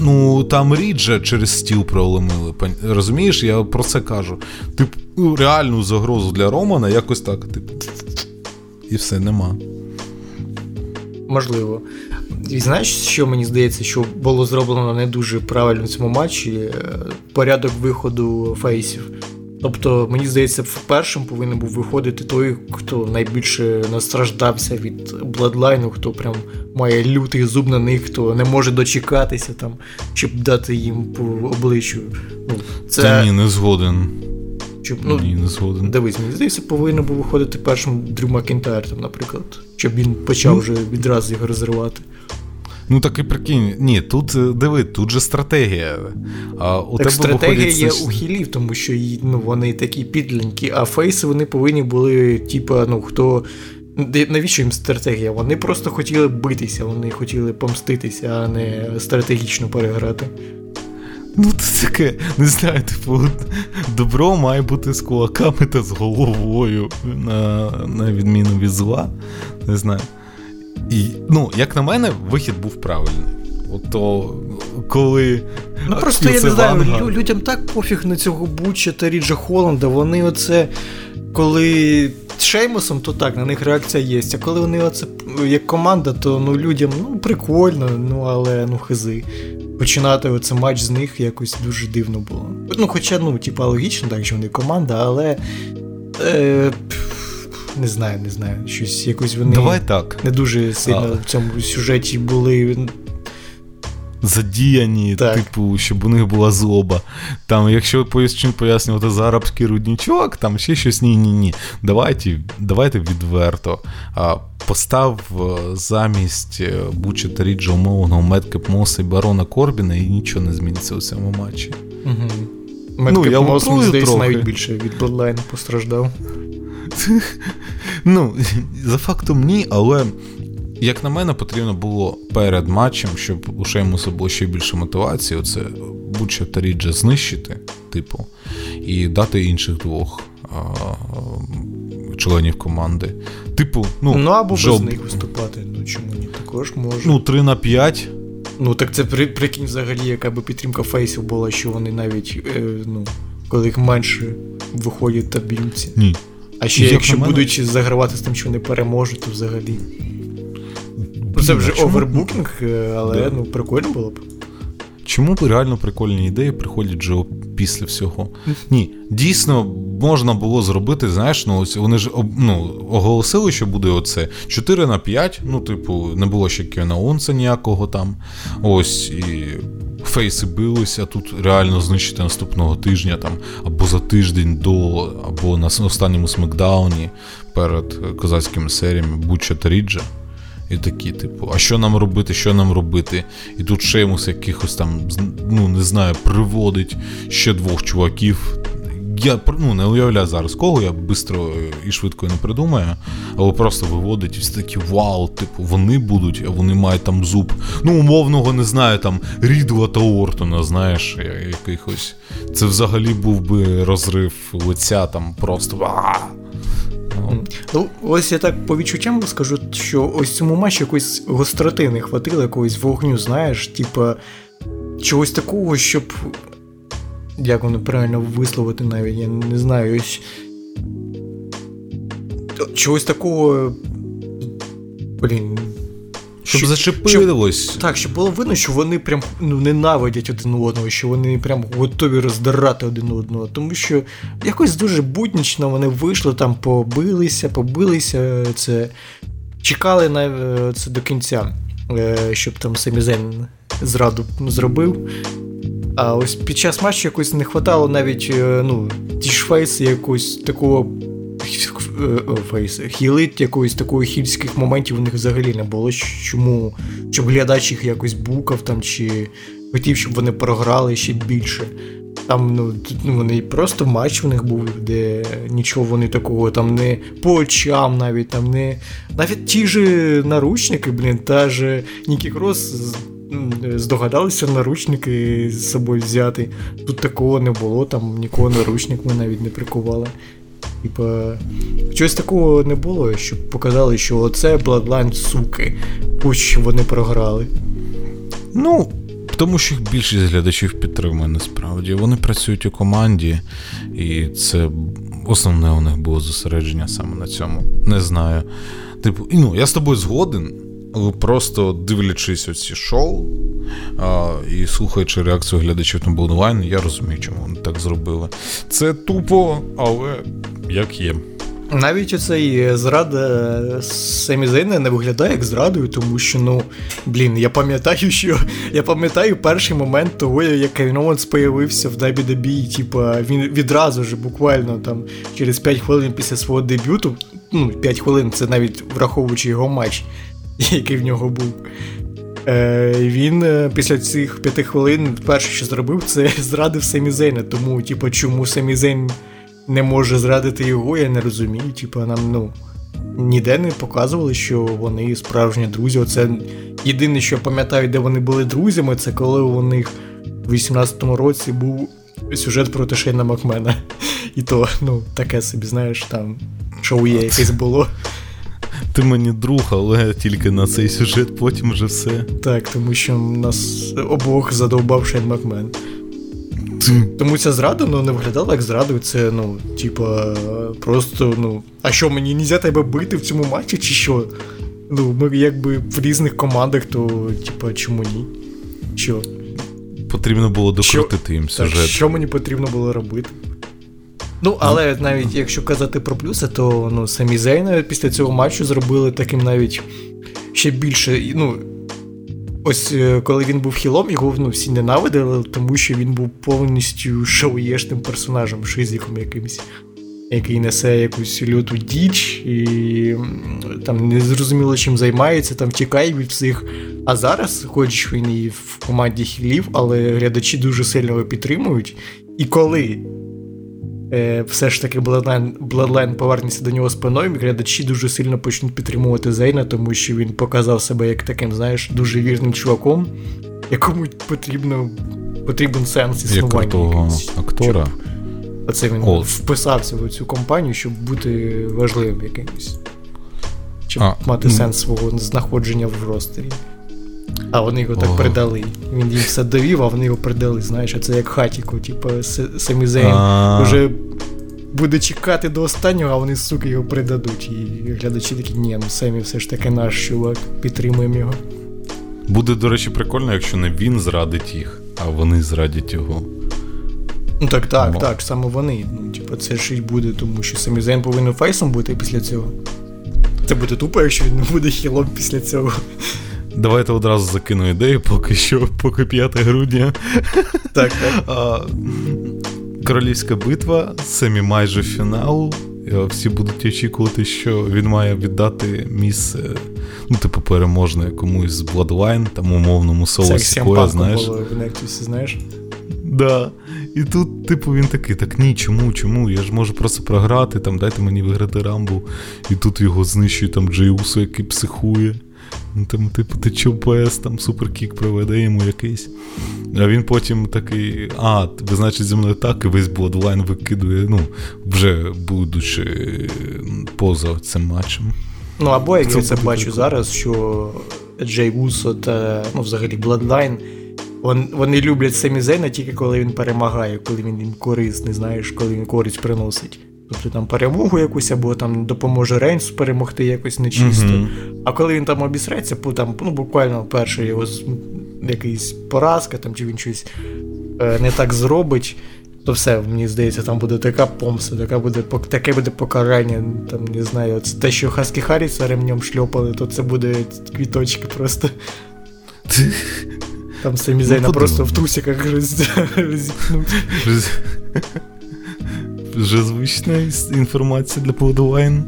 Ну, там Ріджа через стіл проломили. Розумієш, я про це кажу. Типу, ну, реальну загрозу для Романа якось так, типу. І все нема можливо. І знаєш, що мені здається, що було зроблено не дуже правильно в цьому матчі е, порядок виходу фейсів. Тобто, мені здається, першим повинен був виходити той, хто найбільше настраждався від бладлайну, хто прям має лютий зуб на них, хто не може дочекатися, там, щоб дати їм по обличчю. Ну, це... Та ні, не згоден. Щоб, ну, Ні, не згоден. Дивись, мені здається, повинен був виходити першим Дрю Макінтайр, там, наприклад, щоб він почав ну, вже відразу його розривати. Ну так і прикинь, ні, тут е, диви, тут же стратегія. А у так тебе стратегія виходить... є у хілів, тому що ну, вони такі підленькі, а фейси вони повинні були, типа, ну хто. Навіщо їм стратегія? Вони просто хотіли битися, вони хотіли помститися, а не стратегічно переграти. Ну, це таке, не знаю, типу, добро має бути з кулаками та з головою, на на відміну від зла. Не знаю. І, Ну, як на мене, вихід був правильний. Ото коли. Ну просто я не знаю, лю- людям так пофіг на цього Буча та Ріджа Холланда, вони оце. Коли Шеймусом, то так, на них реакція є. А коли вони оце як команда, то ну людям ну прикольно, ну але ну хизи починати оце матч з них якось дуже дивно було. Ну, хоча, ну, типа, логічно, так, що вони команда, але. Е, Не знаю, не знаю. Щось якось вони Давай так. не дуже сильно а... в цьому сюжеті були задіяні, так. типу, щоб у них була злоба. Там, якщо пояснювати за арабський руднічок, там ще щось ні-ні-ні. Давайте давайте відверто. А, Постав е, замість е, Буча та Ріджа умовного Медкеп Моса і Барона Корбіна, і нічого не зміниться у цьому матчі. Угу. Медкеп ну, Мос, здається, навіть більше від Bloodline постраждав. Ну, за фактом ні, але як на мене, потрібно було перед матчем, щоб у Шеймуса було ще більше мотивації, оце Буча та Ріджа знищити, типу, і дати інших двох а, членів команди. Типу, ну, ну або жоб... без них виступати. Ну чому ні? Також може. Ну, 3 на 5. Ну, так це при, прикинь, взагалі, яка би підтримка фейсів була, що вони навіть, е, ну, коли їх менше виходять та б'ються. Ні. А ще, якщо мене... будуть загравати з тим, що вони переможуть, то взагалі. Це вже овербукінг, е, але да. ну, прикольно було б. Чому реально прикольні ідеї приходять вже після всього? Ні, дійсно можна було зробити, знаєш, ну ось вони ж ну, оголосили, що буде оце 4 на 5, ну, типу, не було ще Кевіна Оуенса ніякого там. Ось і фейси билися, тут реально знищити наступного тижня там, або за тиждень до, або на останньому смакдауні перед козацькими серіями Буча та Ріджа. І такі, типу, а що нам робити, що нам робити? І тут Шеймус якихось там, ну не знаю, приводить ще двох чуваків. Я ну, не уявляю зараз кого, я швидко і швидко не придумаю, але просто виводить і всі такі вау, типу, вони будуть, а вони мають там зуб. Ну, умовного, не знаю, там Рідла та Ортона, знаєш, якихось. Це взагалі був би розрив лиця, там просто. Ну, ось я так по відчуттям скажу, що ось цьому матчі якоїсь гостроти не хватило, якогось вогню, знаєш, типа чогось такого, щоб. Як воно правильно висловити навіть, я не знаю, ось. Чогось такого. Блін, щоб, щоб зачепилось. Щоб, так, щоб було видно, що вони прям ну, ненавидять один одного, що вони прям готові роздирати один одного. Тому що якось дуже буднічно вони вийшли, там побилися, побилися. це Чекали на е, це до кінця, е, щоб там Семізен зраду зробив. А ось під час матчу якось не хватало навіть е, ну, ж якось такого фейс, хілить якоїсь такої хільських моментів у них взагалі не було. Чому? Щоб глядач їх якось букав там, чи хотів, щоб вони програли ще більше. Там ну, ну, вони просто матч у них був, де нічого вони такого там не по очам навіть там не. Навіть ті ж наручники, блін, та ж Нікі Крос здогадалися наручники з собою взяти. Тут такого не було, там нікого наручник ми навіть не прикували. Типа, чогось такого не було, щоб показали, що це Bloodline суки, хоч вони програли. Ну, тому що їх більшість глядачів підтримує насправді. Вони працюють у команді, і це основне у них було зосередження саме на цьому. Не знаю. Типу, ну, я з тобою згоден, просто дивлячись оці шоу а, і слухаючи реакцію глядачів на Bloodline, я розумію, чому вони так зробили. Це тупо, але як є. Навіть оцей зрада Семізейна не виглядає як зрадою, тому що, ну, блін, я пам'ятаю, що я пам'ятаю перший момент того, як Кевін Оуенс появився в WWE, типа він відразу ж буквально там через 5 хвилин після свого дебюту, ну, 5 хвилин це навіть враховуючи його матч, який в нього був. Е, Він е, після цих 5 хвилин перше, що зробив, це зрадив Семізейна. Тому, типу, чому Семізейн не може зрадити його, я не розумію. Типа, нам ну, ніде не показували, що вони справжні друзі. Оце єдине, що пам'ятаю, де вони були друзями, це коли у них в 18-му році був сюжет проти Шейна Макмена. І то, ну, таке собі, знаєш, там шоу є якесь було. Ти мені друг, але тільки на цей сюжет потім вже все. Так, тому що нас обох задовбав Шейн Макмен. Тому ця зрада ну, не виглядала як зрадою. Це, ну, типа, просто, ну. А що, мені нельзя тебе бити в цьому матчі, чи що? Ну, ми якби в різних командах, то, типа, чому ні? Що? Потрібно було докрутити що? їм сюжет. Так, Що мені потрібно було робити? Ну, але навіть якщо казати про плюси, то ну, самі Зейна після цього матчу зробили таким навіть ще більше. ну, Ось е, коли він був хілом, його ну, всі ненавидили, тому що він був повністю шоуєшним персонажем, шизиком якимось, який несе якусь люту діч і там не зрозуміло чим займається, там тікає від всіх. А зараз, хоч він і в команді хілів, але глядачі дуже сильно його підтримують. І коли все ж таки Bloodline, Bloodline повернеться до нього спиною, глядачі дуже сильно почнуть підтримувати Зейна, тому що він показав себе як таким, знаєш, дуже вірним чуваком, якому потрібно потрібен сенс існування. Як того актора. Оце він О. вписався в цю компанію, щоб бути важливим якимось. Щоб а, мати ну... сенс свого знаходження в ростері. А вони його так придали. Він їм все довів, а вони його придали. Знаєш, це як хатіку, типу, Семі Зейн вже буде чекати до останнього, а вони, суки, його придадуть. І глядачі такі, ні, ну Семі все ж таки наш чувак, підтримуємо його. Буде, до речі, прикольно, якщо не він зрадить їх, а вони зрадять його. Ну так, так, Мо. так, саме вони. Ну, типу, це ж і буде, тому що Семі Зейн повинен фейсом бути після цього. Це буде тупо, якщо він не буде хілом після цього. Давайте одразу закину ідею, поки що, поки 5 грудня. Так, так. Королівська битва, самі майже фінал. Всі будуть очікувати, що він має віддати місце, ну, типу, переможне комусь з Bloodline, там умовному соло Сікоя, знаєш. Було в Нектусі, знаєш? Да. І тут, типу, він такий, так ні, чому, чому? Я ж можу просто програти, там, дайте мені виграти рамбу. І тут його знищує там Джейусу, який психує. Ну, там, типу, ти ЧПС, там суперкік проведе йому якийсь. А він потім такий, а, ви, значить, зі мною так, і весь Bloodline викидує, ну, вже будучи поза цим матчем. Ну, або як це я це бачу зараз, що Джей Усо та ну, взагалі Bloodline, вон, вони люблять Семі Зейна тільки коли він перемагає, коли він їм корисний, знаєш, коли він користь приносить. Тобто там перемогу якусь, або там допоможе Рейнсу перемогти якось нечисто. Mm-hmm. А коли він там обісреться, там, ну буквально перший його якийсь поразка, там, чи він щось е, не так зробить, то все, мені здається, там буде така помста, така буде, таке буде покарання. Там, не знаю, це те, що Хаскі Харріса ремнем шльопали, то це буде квіточки просто. Там Семізейна ну, просто в трусиках розіпнуть. вже звична інформація для Bloodline.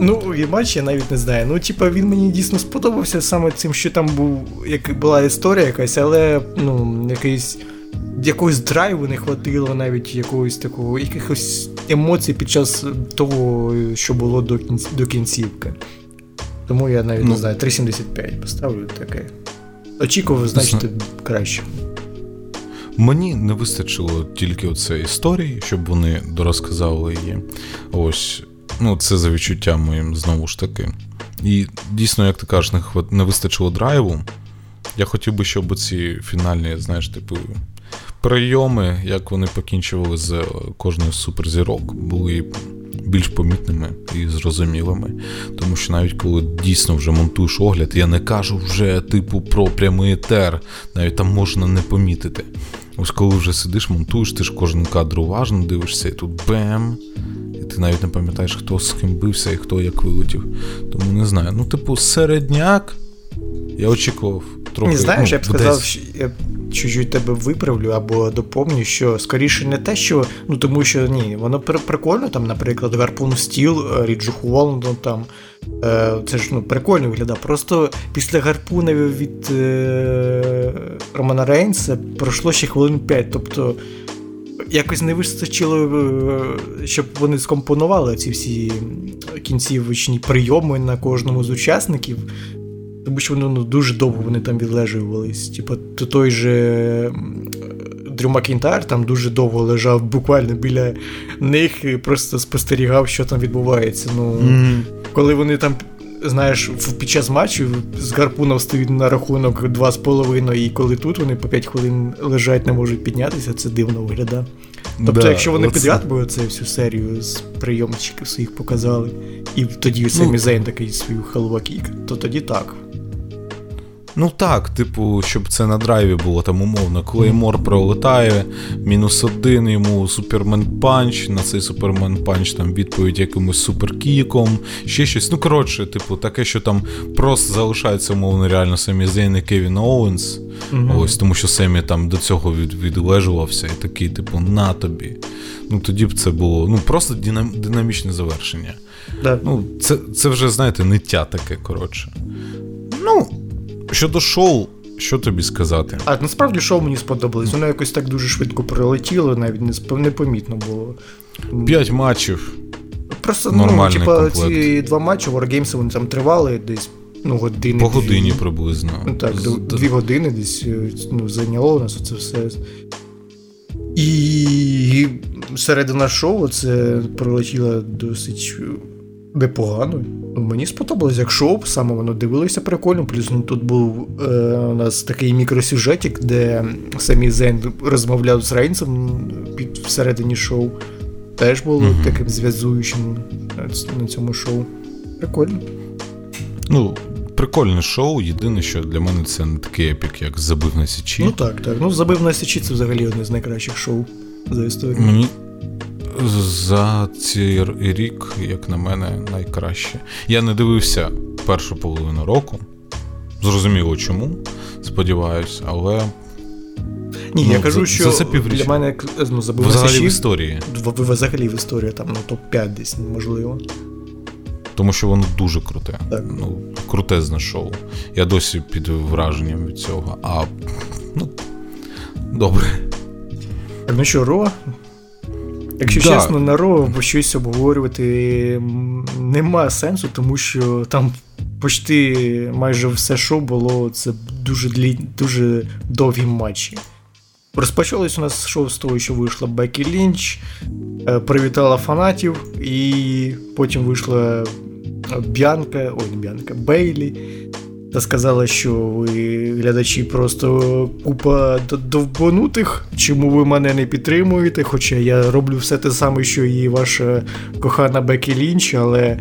Ну, і матч я навіть не знаю. Ну, типа, він мені дійсно сподобався саме цим, що там був, як була історія якась, але ну, якийсь. Якогось драйву не хватило, навіть якогось такого, якихось емоцій під час того, що було до кінці, до кінцівки. Тому я навіть ну, не знаю, 3,75 поставлю таке. Очікував, значить, краще. Мені не вистачило тільки оцеї історії, щоб вони дорозказали її. Ось Ну, це за відчуттям моїм знову ж таки. І дійсно, як ти кажеш, не, вистачило драйву. Я хотів би, щоб ці фінальні, знаєш, типу, прийоми, як вони покінчували з кожною з суперзірок, були більш помітними і зрозумілими. Тому що навіть коли дійсно вже монтуєш огляд, я не кажу вже, типу, про прямий етер, навіть там можна не помітити. Ось коли вже сидиш, монтуєш, ти ж кожен кадр уважно дивишся, і тут бем І ти навіть не пам'ятаєш, хто з ким бився і хто як вилетів. Тому не знаю. Ну, типу, середняк. Я очікував трохи. Не знаєш, ну, я б сказав, що я чуть-чуть тебе виправлю або доповню, що скоріше не те, що. Ну тому що ні, воно прикольно, там, наприклад, Гарпун Стіл, е, Ріджу Холландон, там. Е, це ж ну, прикольно виглядає. Просто після гарпуна від е, Романа Рейнса пройшло ще хвилин 5. Тобто якось не вистачило, е, щоб вони скомпонували ці всі кінцівочні прийоми на кожному з учасників. Тому що вони ну, дуже довго вони там відлежувались. Типу, то той же Дрю Макінтар там дуже довго лежав буквально біля них і просто спостерігав, що там відбувається. Ну, mm. Коли вони там знаєш, під час матчу з гарпуном стоїть на рахунок 2,5, і коли тут вони по 5 хвилин лежать, не можуть піднятися, це дивно виглядає. Тобто, да, якщо вони підряд би оце всю серію з прийомчиків своїх показали, і тоді ну, Семі Зейн такий свою Helluva Kick, то тоді так. Ну так, типу, щоб це на драйві було там умовно. Клеймор пролетає, мінус один йому Superman Punch, на цей Superman Punch там відповідь якимось суперкіком, ще щось. Ну, коротше, типу, таке, що там просто залишається, умовно, реально Семі Зейн і Кевін Оуенс. Mm-hmm. Ось, тому що Семі там до цього від, відлежувався і такий, типу, на тобі. Ну тоді б це було ну, просто динам, динамічне завершення. Да. Ну, Це це вже, знаєте, ниття таке, коротше. Ну. Щодо шоу, що тобі сказати? А насправді шоу мені сподобалось. Воно якось так дуже швидко прилетіло, навіть непомітно було. П'ять матчів. Просто ну, типа, ці два матчі Wargames вони там тривали десь ну, години. По годині дві. приблизно. Ну, так, З... дві години десь е, ну, зайняло у нас це все. І середина шоу це прилетіло досить непогано. Мені сподобалось, як шоу, саме воно дивилося прикольно. Плюс ну, тут був е, у нас такий мікросюжетик, де самі Зен розмовляв з Рейнсом під всередині шоу. Теж було mm таким зв'язуючим на цьому шоу. Прикольно. Ну, прикольне шоу. Єдине, що для мене це не такий епік, як Забив на Січі. Ну так, так. Ну, Забив на Січі це взагалі одне з найкращих шоу за історію. Мені за цей рік, як на мене, найкраще. Я не дивився першу половину року. Зрозуміло чому, сподіваюсь, але. Ні, ну, я кажу, за, що за для мене ну, забив Взагалі в історії. Взагалі в історії, там, ну, топ-5 десь, можливо. Тому що воно дуже круте. Так. Ну, Крутезне шоу. Я досі під враженням від цього. А ну, добре. Ну що, Ро, Якщо да. чесно, на Ро щось обговорювати нема сенсу, тому що там почти майже все шоу було це дуже длі... дуже довгі матчі. Розпочалось у нас шоу з того, що вийшла Бекі Лінч, е, привітала фанатів, і потім вийшла Б'янка, ой, не Б'янка, Бейлі та сказала, що ви глядачі просто купа довбанутих, чому ви мене не підтримуєте. Хоча я роблю все те саме, що і ваша кохана Бекі Лінч, але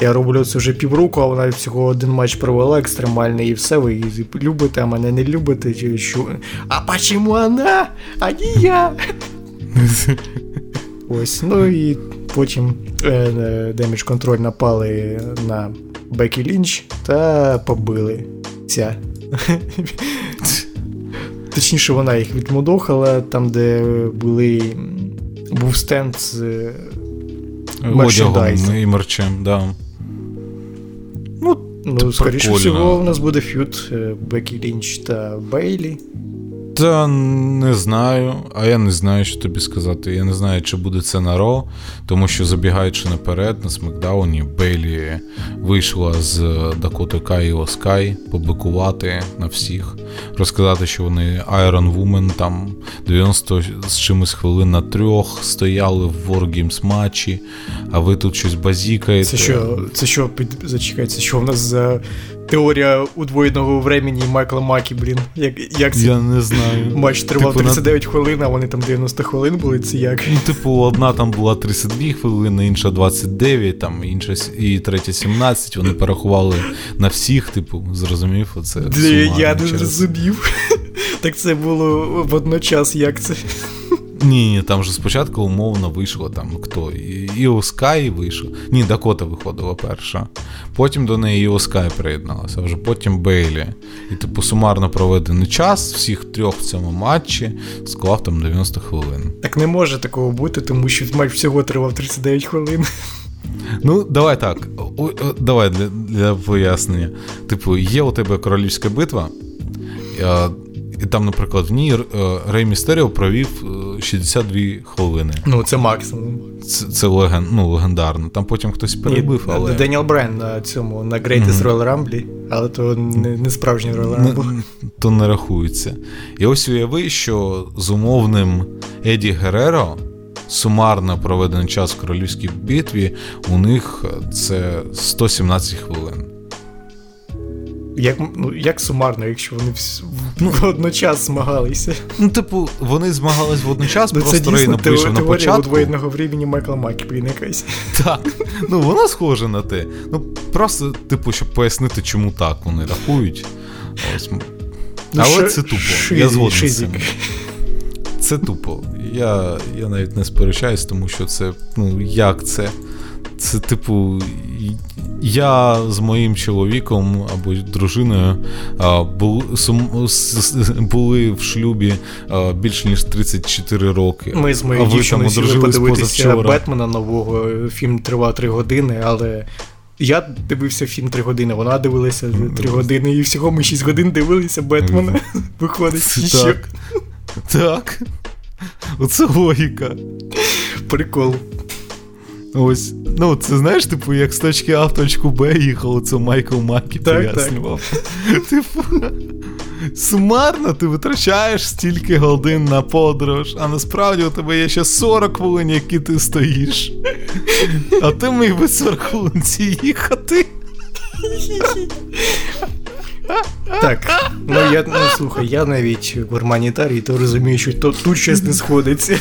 я роблю це вже півроку, а вона всього один матч провела екстремальний, і все, ви її любите, а мене не любите. чи що? А почему вона, а не я? Ось, ну і потім е, Damage Control напали на Бекі Лінч та побили ця. Точніше, вона їх відмудохала там, де були був стенд з одягом і мерчем, да. Ну, ну скоріше всього, у нас буде фют Бекі Лінч та Бейлі. Та не знаю, а я не знаю, що тобі сказати. Я не знаю, чи буде це на Ро, тому що забігаючи наперед, на Смакдауні, Бейлі вийшла з Дакоти Кай і Оскай побикувати на всіх, розказати, що вони Iron Woman, там 90 з чимось хвилин на трьох стояли в Wargames матчі, а ви тут щось базікаєте. Це що, це що, під... зачекай, що в нас за теорія удвоєного времени Майкла Макі, блін. Як як це? Я не знаю. Матч тривав типу, 39 на... хвилин, а вони там 90 хвилин були, це як? Ну, типу, одна там була 32 хвилини, інша 29, там, інша і третя 17. Вони порахували на всіх, типу, зрозумів, оце. Я не зрозумів. Так це було водночас, як це? Ні, там же спочатку умовно вийшло там хто. І Оскай вийшов. Ні, Дакота виходила перша. Потім до неї Оскай приєдналася, вже потім Бейлі. І типу сумарно проведений час всіх трьох в цьому матчі склав там 90 хвилин. Так не може такого бути, тому що матч всього тривав 39 хвилин. Ну, давай так. О, давай для для пояснення. Типу, є у тебе королівська битва. І там, наприклад, в ній е, Рей Містеріо провів 62 е, хвилини. Ну, це максимум. Це це леген, ну, легендарно. Там потім хтось перебив. Ні, але... Деніел Брен на цьому на Greatest. Royal Rumble, але то не, не справжній Royal Rumble. Не, то не рахується. І ось уяви, що з умовним Еді Гереро. Сумарно проведений час в королівській битві у них це 117 хвилин. Як ну, як сумарно, якщо вони всі, ну, водночас змагалися? Ну, типу, вони змагались водночас, ну, просто Рей напише на початку. двоєдного времени Майкла Макі, блін, якась. Так. Ну, воно схоже на те. Ну, просто, типу, щоб пояснити, чому так вони рахують. Ось. Ну, Але це тупо. Шизі, я згоден з цим. Це тупо. Я я навіть не сперечаюсь, тому що це, ну, як це? Це, типу, я з моїм чоловіком або дружиною були в шлюбі більш ніж 34 роки. Ми з моєю дівчиною сіли подивитися Бетмена нового. Фільм тривав 3 години, але. Я дивився фільм 3 години, вона дивилася 3 години, і всього ми 6 годин дивилися Бетмена. Виходить. Так. Так. Оце логіка. Прикол. Ось, ну, це знаєш, типу, як з точки А в точку Б їхав, це Майкл Макі пояснював. Типу, сумарно ти витрачаєш стільки годин на подорож, а насправді у тебе є ще 40 хвилин, які ти стоїш. А ти міг би 40 хвилин їхати. Так, ну я ну слухай, я навіть гуманітарій, то розумію, що то, тут щось не сходиться.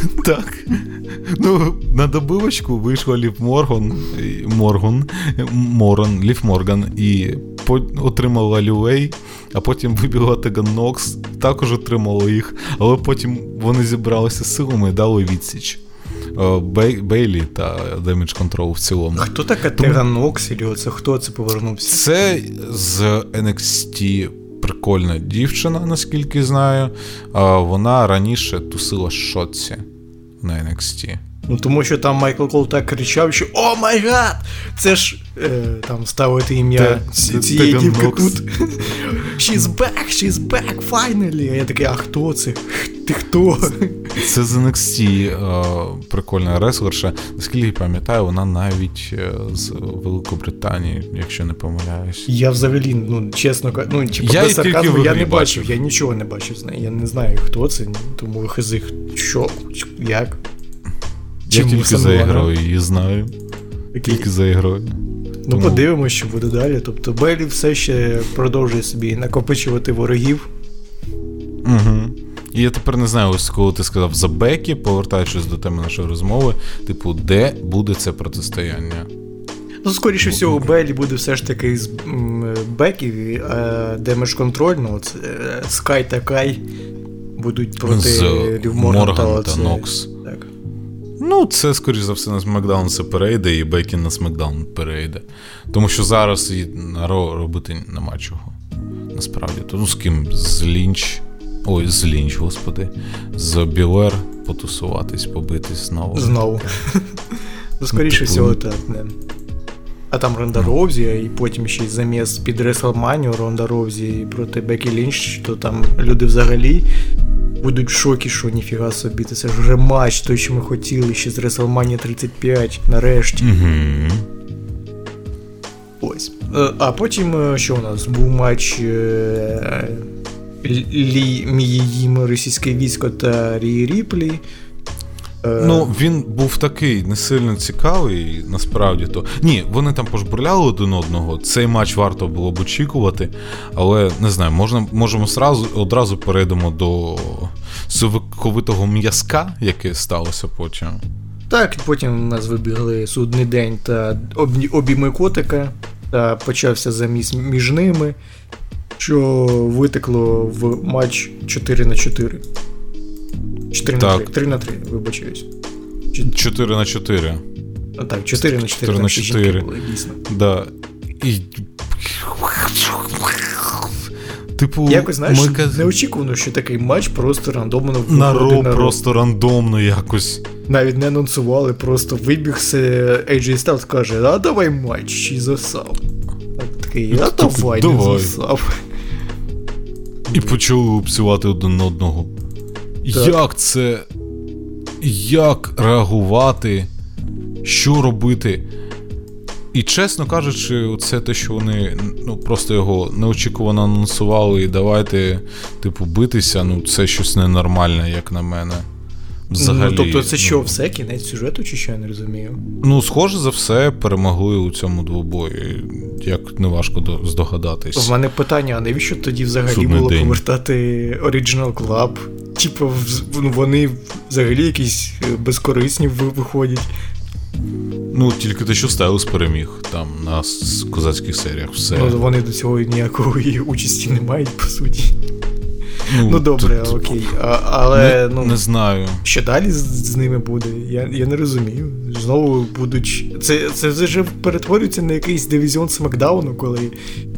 Так. Ну, на добивочку вийшла Лів Морган, Морган, Моран, Лів Морган і отримала Люей, а потім вибігла Теган Нокс, також отримала їх, але потім вони зібралися силами і дали відсіч. Бей, Бейлі та Damage Control в цілому. Хто така Теган Нокс, це хто це повернувся? Це з NXT прикольна дівчина, наскільки знаю. Вона раніше тусила з Шотці на NXT. Ну тому що там Майкл Кол так кричав, що Oh my God! Це ж е, там ставити ім'я цієї дівки тут. She's back, she's back, finally! А я такий, а хто це? Ти хто? Це з NXT е, прикольна реслерша. Наскільки пам'ятаю, вона навіть е, з Великобританії, якщо не помиляюсь. Я взагалі, ну чесно ну чи я, сарказму, я не бачив, я нічого не бачив з нею. Я не знаю, хто це, тому хизих, що, як. Я тільки за ігрою її знаю. Тільки за ігрою. Ну, Тому... подивимося, що буде далі. Тобто Белі все ще продовжує собі накопичувати ворогів. Угу. І я тепер не знаю, ось коли ти сказав за Бекі, повертаючись до теми нашої розмови, типу, де буде це протистояння? Ну, скоріше всього, Белі буде все ж таки з Бекі, де межконтроль, ну, Скай та Кай будуть проти Моргана та Нокс. Ну, це, скоріш за все, на SmackDown це перейде, і Бекі на SmackDown перейде. Тому що зараз і на Ро робити нема чого. Насправді. То, ну з ким? З Лінч. Ой, з Лінч, господи. З Білер потусуватись, побитись знову. Знову. Ну, скоріше типу, всього, так, не. А там Ронда Роузі, і потім ще й заміс під Реслманію Ронда Роузі проти Бекі Лінч, то там люди взагалі будуть в шокі, що ніфіга собі. Це ж вже матч, той, що ми хотіли ще з WrestleMania 35, нарешті. Угу. Ось. Е, а потім, е, що у нас? Був матч е, Лі Міїм російське військо та Рі Ріплі. Ну, він був такий не сильно цікавий, насправді то. Ні, вони там пожбурляли один одного. Цей матч варто було б очікувати, але не знаю, можна, можемо сразу, одразу перейдемо до совиковитого м'язка, яке сталося потім. Так, потім у нас вибігли судний день та обійми котика, та почався заміс між ними, що витекло в матч 4 на 4. 4 на 3, 3 на 3, вибачаюсь. 4 на 4. А, так, 4 на 4, 4 на 4. Були, дійсно. Да. І... Типу, якось знаєш, ми... неочікувано, що такий матч просто рандомно виходить на Ро просто рандомно якось. Навіть не анонсували, просто вибіг з AJ Styles каже, а давай матч і засав. Такий, а типу, давай, не засав. І почали обсувати один одного. Так. Як це. Як реагувати, що робити? І чесно кажучи, це те, що вони ну, просто його неочікувано анонсували, і давайте, типу, битися, ну це щось ненормальне, як на мене. Взагалі, ну, Тобто, це що, ну, все кінець сюжету, чи що я не розумію? Ну, схоже за все, перемогли у цьому двобої, як неважко здогадатись. У мене питання: а навіщо тоді взагалі Судний було день. повертати Original Club? Типу, ну, вони взагалі якісь е, безкорисні виходять. Ну, тільки те, що Стайлс переміг там на козацьких серіях. все. Ну, Вони до цього ніякої участі не мають, по суті. Ну, ну добре, тут, окей. А, Але не, ну, не знаю. Що далі з, з ними буде? Я я не розумію. Знову будуть. Це це вже перетворюється на якийсь дивізіон Смакдауну, коли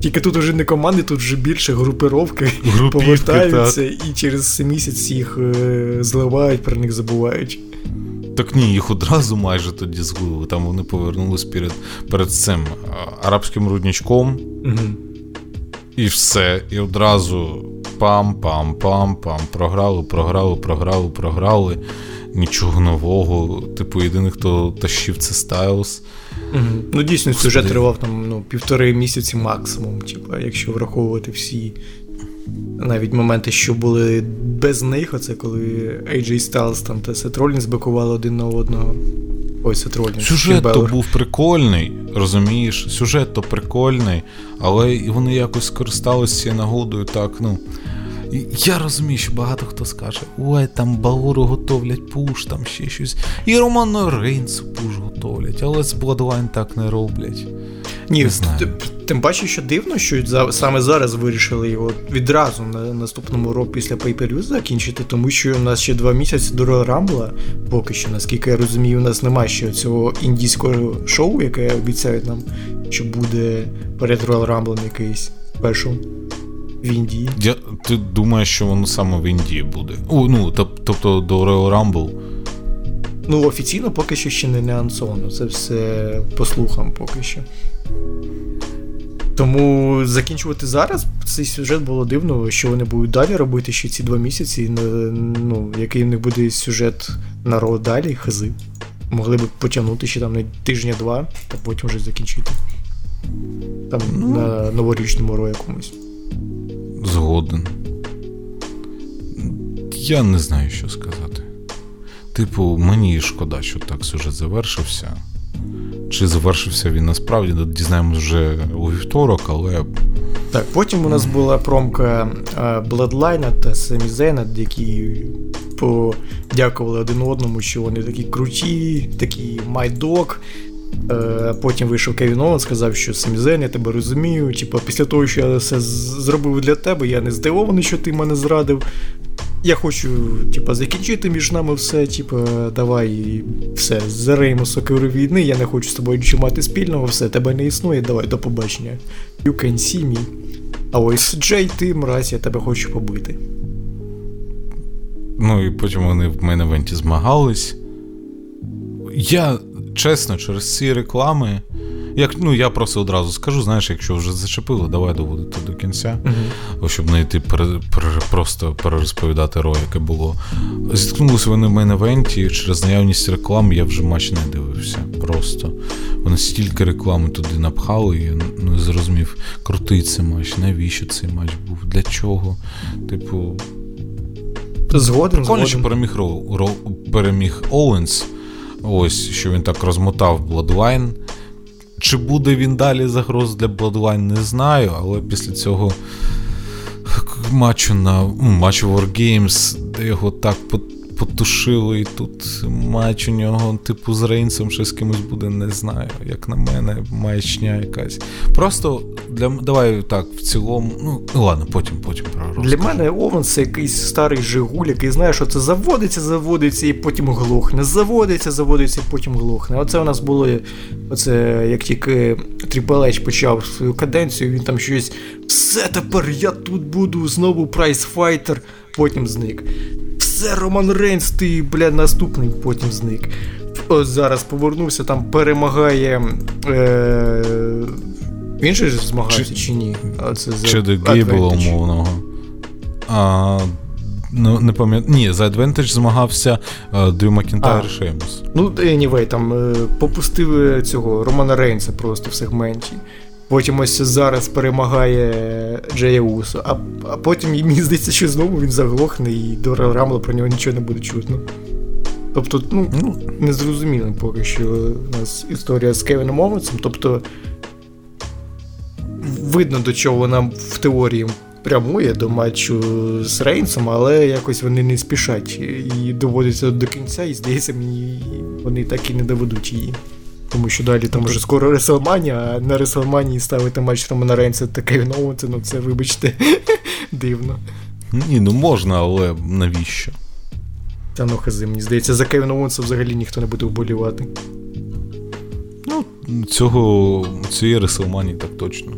тільки тут вже не команди, тут вже більше групировки повертаються, так. і через місяць їх е, зливають, про них забувають. Так ні, їх одразу майже тоді згубили. Там вони повернулись перед перед цим арабським рудничком. Угу. І все. І одразу пам-пам-пам-пам. Програли, програли, програли, програли. Нічого нового. Типу, єдиний, хто тащив це Стайлз. Угу. Ну, дійсно, сюжет тривав там ну, півтори місяці максимум, типу, якщо враховувати всі навіть моменти, що були без них, оце коли AJ Styles там та Сет Ролінс бикували один на одного. Ой, Сет Ролінс. Сюжет то був прикольний, розумієш? Сюжет то прикольний, але вони якось скористалися цією нагодою так, ну. Я розумію, що багато хто скаже, ой, там Балору готовлять пуш, там ще щось. І Роману Рейнсу пуш готовлять, але з Bloodline так не роблять. Ні, тим паче, що дивно, що за, саме зараз вирішили його відразу на наступному року після Pay-Per-View закінчити, тому що у нас ще два місяці до Royal Rumble, поки що, наскільки я розумію, у нас немає ще цього індійського шоу, яке обіцяють нам, що буде перед Royal Rumble якийсь спешл в Індії. Я, Ти думаєш, що воно саме в Індії буде? О, ну, Тобто до Royal Rumble. Ну, офіційно поки що ще не анонсовано. Це все по слухам поки що. Тому закінчувати зараз цей сюжет було дивно, що вони будуть далі робити ще ці два місяці. Ну, який в них буде сюжет на далі, хази. Могли б потягнути ще там на тижня-два, та потім вже закінчити. Там ну, на новорічному ро якомусь. Згоден. Я не знаю, що сказати. Типу, мені шкода, що так сюжет завершився. Чи завершився він насправді, дізнаємось вже у вівторок, але. Так, потім у нас була промка Бладлайна та Семізена, які подякували один одному, що вони такі круті, такі майдок. Е, потім вийшов Кевін Олен, сказав, що Семізен, я тебе розумію. Типу, після того, що я все зробив для тебе, я не здивований, що ти мене зрадив. Я хочу, типа, закінчити між нами все, типа, давай все, зареймо сокиру війни, я не хочу з тобою нічого мати спільного, все, тебе не існує, давай до побачення. You can see me. А ось Джей, ти мразь, я тебе хочу побити. Ну і потім вони в мене івенті змагались. Я чесно, через ці реклами. Як, ну, Я просто одразу скажу, знаєш, якщо вже зачепили, давай доводити до кінця, uh-huh. щоб не йти пере, пере, просто перерозповідати ро, яке було. Зіткнулися вони в мене івенті, через наявність реклами я вже матч не дивився. Просто. Вони стільки реклами туди напхали, і я не зрозумів, крутий цей матч, навіщо цей матч був, для чого. Типу. Згоден, Прикольно, що переміг переміг Оуенс. Ось, що він так розмотав Bloodline. Чи буде він далі загроз для Bloodline, не знаю, але після цього матчу на матчу Wargames, де його так потушили, і тут матч у нього, типу, з Рейнсом ще з кимось буде, не знаю. Як на мене, маячня якась. Просто для давай так, в цілому. Ну, ладно, потім потім про розкажу. Для мене Овен це якийсь старий Жигуль, який знає, що це заводиться, заводиться і потім глохне. Заводиться, заводиться і потім глохне. Оце у нас було. Оце як тільки H почав свою каденцію, він там щось. Все тепер я тут буду знову прайс-файтер, потім зник це Роман Рейнс, ти, бля, наступний потім зник. Ось зараз повернувся, там перемагає. Е... Він же ж змагався чи, чи ні? А це за Чеда Гейбла умовного. А, Ну, не пам'ятаю. Ні, за Advantage змагався Дрю Макінтайр Шеймус. Ну, anyway, там е, попустили цього Романа Рейнса просто в сегменті. Потім ось зараз перемагає Джея Усо, а а потім мені здається, що знову він заглохне і до Рамла про нього нічого не буде чутно. Тобто, ну, ну незрозуміло поки що у нас історія з Кевіном Овенсом. Тобто видно, до чого вона в теорії прямує до матчу з Рейнсом, але якось вони не спішать і доводяться до кінця, і здається, мені вони так і не доведуть її. Тому що далі там вже скоро Реселманія, а на Реселманії ставити матч Романа Рейнса та Кевіна Оуенса, ну це, вибачте, дивно. Ні, ну можна, але навіщо? Та ну хази, мені здається, за Кевіна Оуенса взагалі ніхто не буде вболівати. Ну, цього цієї Реселманії так точно.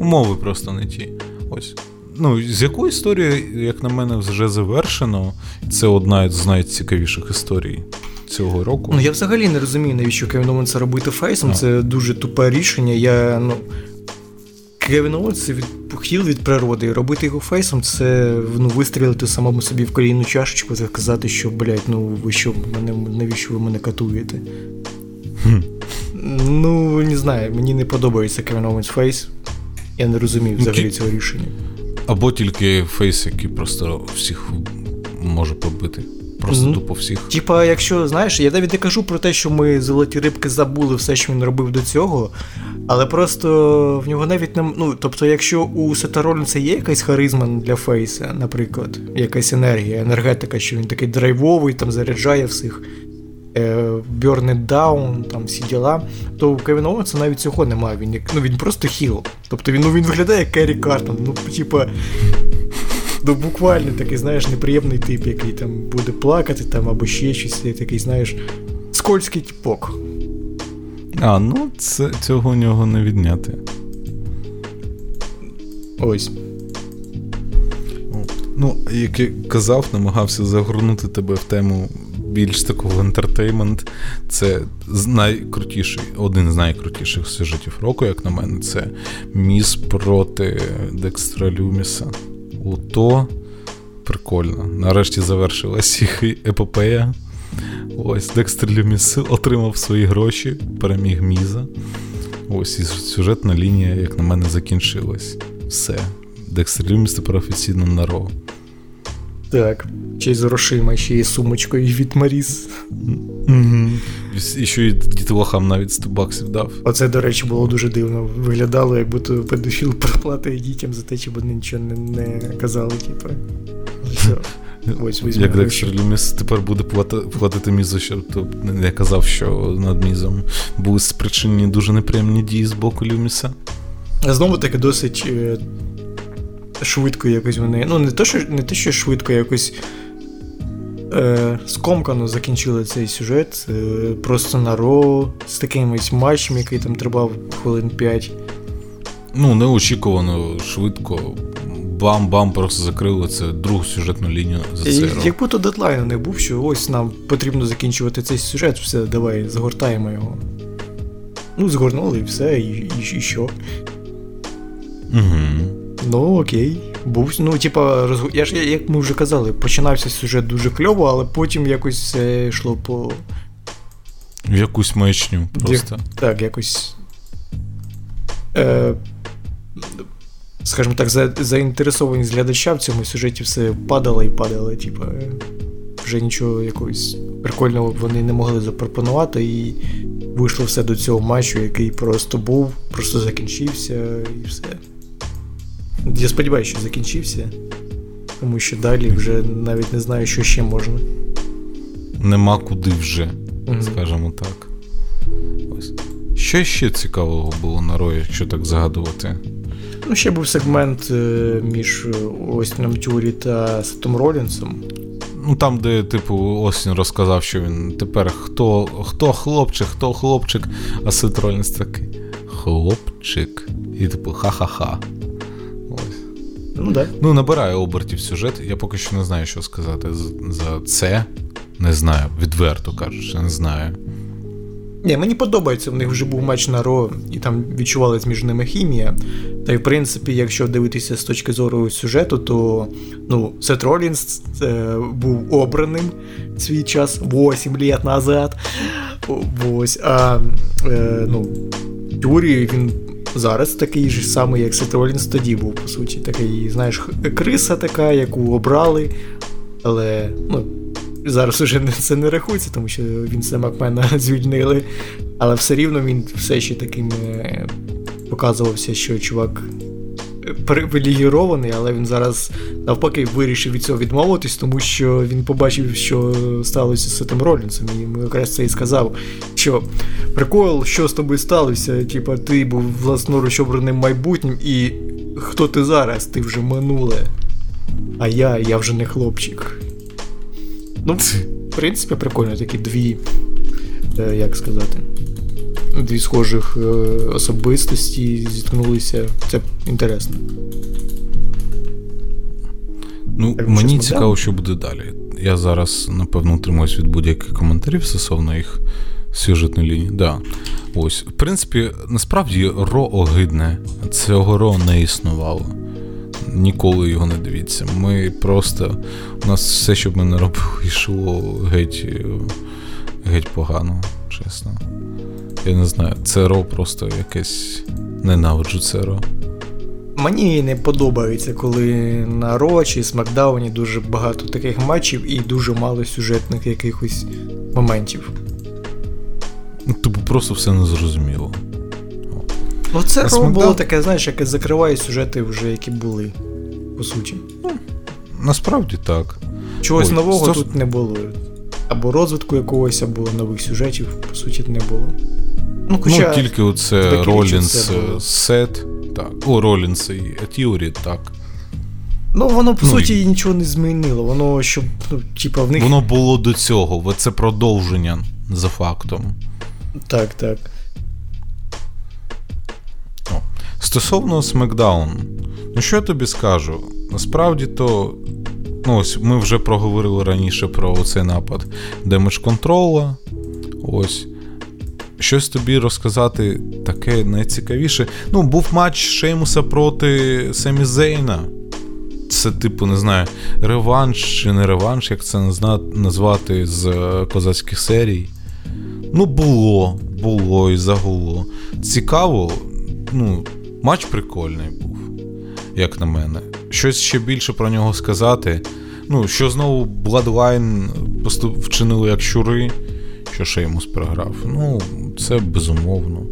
Умови просто не ті. Ось. Ну, з якою історією, як на мене, вже завершено, це одна з найцікавіших історій цього року. Ну я взагалі не розумію, навіщо Кевін Оуен це робити фейсом. А. Це дуже тупе рішення. Я ну. Кевін Оуенс це хіл від природи. Робити його фейсом це ну, вистрілити самому собі в колінну чашечку, і сказати, що, блядь, ну ви що, мене, навіщо ви мене катуєте? Хм. Ну, не знаю, мені не подобається Кевін Оуенс фейс. Я не розумію взагалі цього рішення. Або тільки фейс, який просто всіх може побити. Просто mm-hmm. тупо всіх. Типа, якщо знаєш, я навіть не кажу про те, що ми золоті рибки забули все, що він робив до цього. Але просто в нього навіть не. Ну, тобто, якщо у Сета Ролінса є якась харизма для Фейса, наприклад, якась енергія, енергетика, що він такий драйвовий, там заряджає всіх. Burn It Down, там всі діла, то у Кевіна Оуенса навіть цього немає. Він ну, він просто хіл. Тобто він ну, він виглядає як Керрі Картон. Ну, типа, ну буквально такий, знаєш, неприємний тип, який там буде плакати там або ще щось, такий, знаєш, скользький типок. А, ну це, цього у нього не відняти. Ось. Ну, як я казав, намагався загорнути тебе в тему більш такого ентертеймент. Це найкрутіший, один з найкрутіших сюжетів року, як на мене, це Міс проти Декстра Люміса. Ото прикольно. Нарешті завершилась їх епопея. Ось Декстер Люміс отримав свої гроші, переміг Міза. Ось і сюжетна лінія, як на мене, закінчилась. Все. Декстер Люміс тепер офіційно на Raw. Так, ще й з грошима, ще й сумочкою від Маріс. Угу. І що і дітлахам навіть 100 баксів дав. Оце, до речі, було дуже дивно. Виглядало, як будто педофіл проплатить дітям за те, щоб вони нічого не, не казали, типу. Ось Як Декстер Люміс тепер буде платити мізу, щоб не казав, що над мізом були спричинені дуже неприємні дії з боку Люміса. Знову таки досить е, швидко якось вони. Ну, не те, що не те, що швидко якось е, скомкано закінчили цей сюжет. Е, просто на ро з таким ось матчем, який там тривав хвилин 5. Ну, неочікувано швидко бам-бам, просто закрили це другу сюжетну лінію за це. Як будто дедлайну не був, що ось нам потрібно закінчувати цей сюжет, все, давай згортаємо його. Ну, згорнули і все, і, і, і що. Угу. Ну, окей. Був, ну, типа, роз... я ж, як ми вже казали, починався сюжет дуже кльово, але потім якось все йшло по. В якусь маячню просто. Як, так, якось. Е, Скажімо так, за, заінтересованість глядача в цьому сюжеті все падало і падало. Типа, вже нічого якогось прикольного вони не могли запропонувати, і вийшло все до цього матчу, який просто був, просто закінчився і все. Я сподіваюся, що закінчився, тому що далі вже навіть не знаю, що ще можна. Нема куди вже, mm-hmm. скажімо так. Ось. Що ще цікавого було на Рої, якщо так згадувати? Ну, ще був сегмент е, між Остіном Тюрі та Сетом Ролінсом. Ну, там, де, типу, Остін розказав, що він тепер хто хто хлопчик, хто хлопчик, а Сет Ролінс такий хлопчик. І типу, ха-ха-ха. Ну, да. Ну, набирає обертів сюжет. Я поки що не знаю, що сказати за це. Не знаю, відверто кажучи, не знаю. Ні, мені подобається, в них вже був матч на Ро, і там відчувалась між ними хімія. Та й в принципі, якщо дивитися з точки зору сюжету, то ну, Сет Ролінс е, був обраним свій час 8 літ назад. Ось, а е, ну, Тюрі він зараз такий ж самий, як Сетролінс тоді був, по суті. Такий, знаєш, криса така, яку обрали, але ну, зараз уже це не рахується, тому що він це Макмена звільнили. Але все рівно він все ще таким е, показувався, що чувак привілегірований, але він зараз навпаки вирішив від цього відмовитись, тому що він побачив, що сталося з цим Ролінсом. І йому якраз це і сказав, що прикол, що з тобою сталося, типа ти був власноруч обраним майбутнім, і хто ти зараз? Ти вже минуле. А я, я вже не хлопчик. Ну, в принципі, прикольно, такі дві, е, як сказати дві схожих е, особистості зіткнулися. Це інтересно. Ну, так, Мені цікаво, що буде далі. Я зараз, напевно, утримуюсь від будь-яких коментарів стосовно їх сюжетної лінії. Да. Ось. В принципі, насправді ро огидне. Цього ро не існувало. Ніколи його не дивіться. Ми просто. У нас все, що б ми не робили, йшло геть геть погано, чесно. Я не знаю, ЦРО просто якесь ненавиджу ЦРО. Мені не подобається, коли на Ро чи Смакдауні дуже багато таких матчів і дуже мало сюжетних якихось моментів. Тобто просто все незрозуміло. Ну, це Raw Смакдаун... було таке, знаєш, яке закриває сюжети вже, які були, по суті. Ну, Насправді так. Чогось Ой, нового стос... тут не було. Або розвитку якогось, або нових сюжетів, по суті, не було. Ну, хоча ну тільки оце Ролінс Сет. Так. О, Ролінс і Теорі, так. Ну, воно, по ну, суті, і... нічого не змінило. Воно щоб, ну, типа, в них. Воно було до цього, це продовження за фактом. Так, так. О. Стосовно Смакдаун, ну що я тобі скажу? Насправді то. Ну, ось ми вже проговорили раніше про цей напад Damage Control а. Ось щось тобі розказати таке найцікавіше. Ну, був матч Шеймуса проти Семі Зейна. Це, типу, не знаю, реванш чи не реванш, як це назвати з е, козацьких серій. Ну, було, було і загуло. Цікаво, ну, матч прикольний був, як на мене. Щось ще більше про нього сказати. Ну, що знову Bloodline вчинили як щури що Шеймус програв. Ну, це безумовно.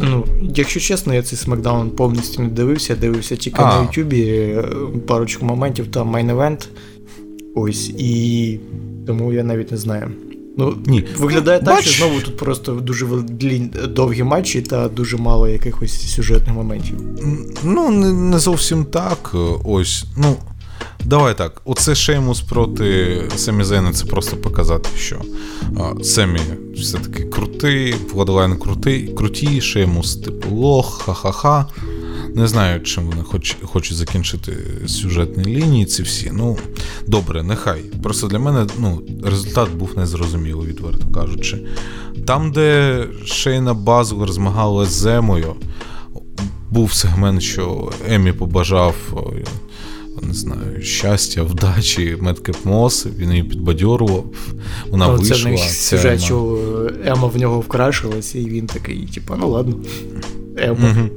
Ну, якщо чесно, я цей смакдаун повністю не дивився, дивився тільки а. на Ютубі е, парочку моментів там мейн-евент. Ось, і тому я навіть не знаю. Ну, Ні. Виглядає ну, так, матч... що знову тут просто дуже довгі матчі та дуже мало якихось сюжетних моментів. Ну, не, не зовсім так. Ось, ну. Давай так, оце Шеймус проти Семі Зейна це просто показати, що Семі все-таки крутий, Bloodline крутий, крутий, Шеймус, типу, лох, ха-ха-ха. Не знаю, чим вони хоч, хочуть закінчити сюжетні лінії, ці всі. Ну, добре, нехай. Просто для мене ну, результат був незрозумілий, відверто кажучи. Там, де Шейна Бейзлер змагалася з Емою, був сегмент, що Емі побажав не знаю, щастя, вдачі, Медкеп Мосс, він її підбадьорував, вона ну, вийшла. Це не сюжет, що Ема в нього вкрашилася, і він такий, типу, ну ладно, Ема. Угу.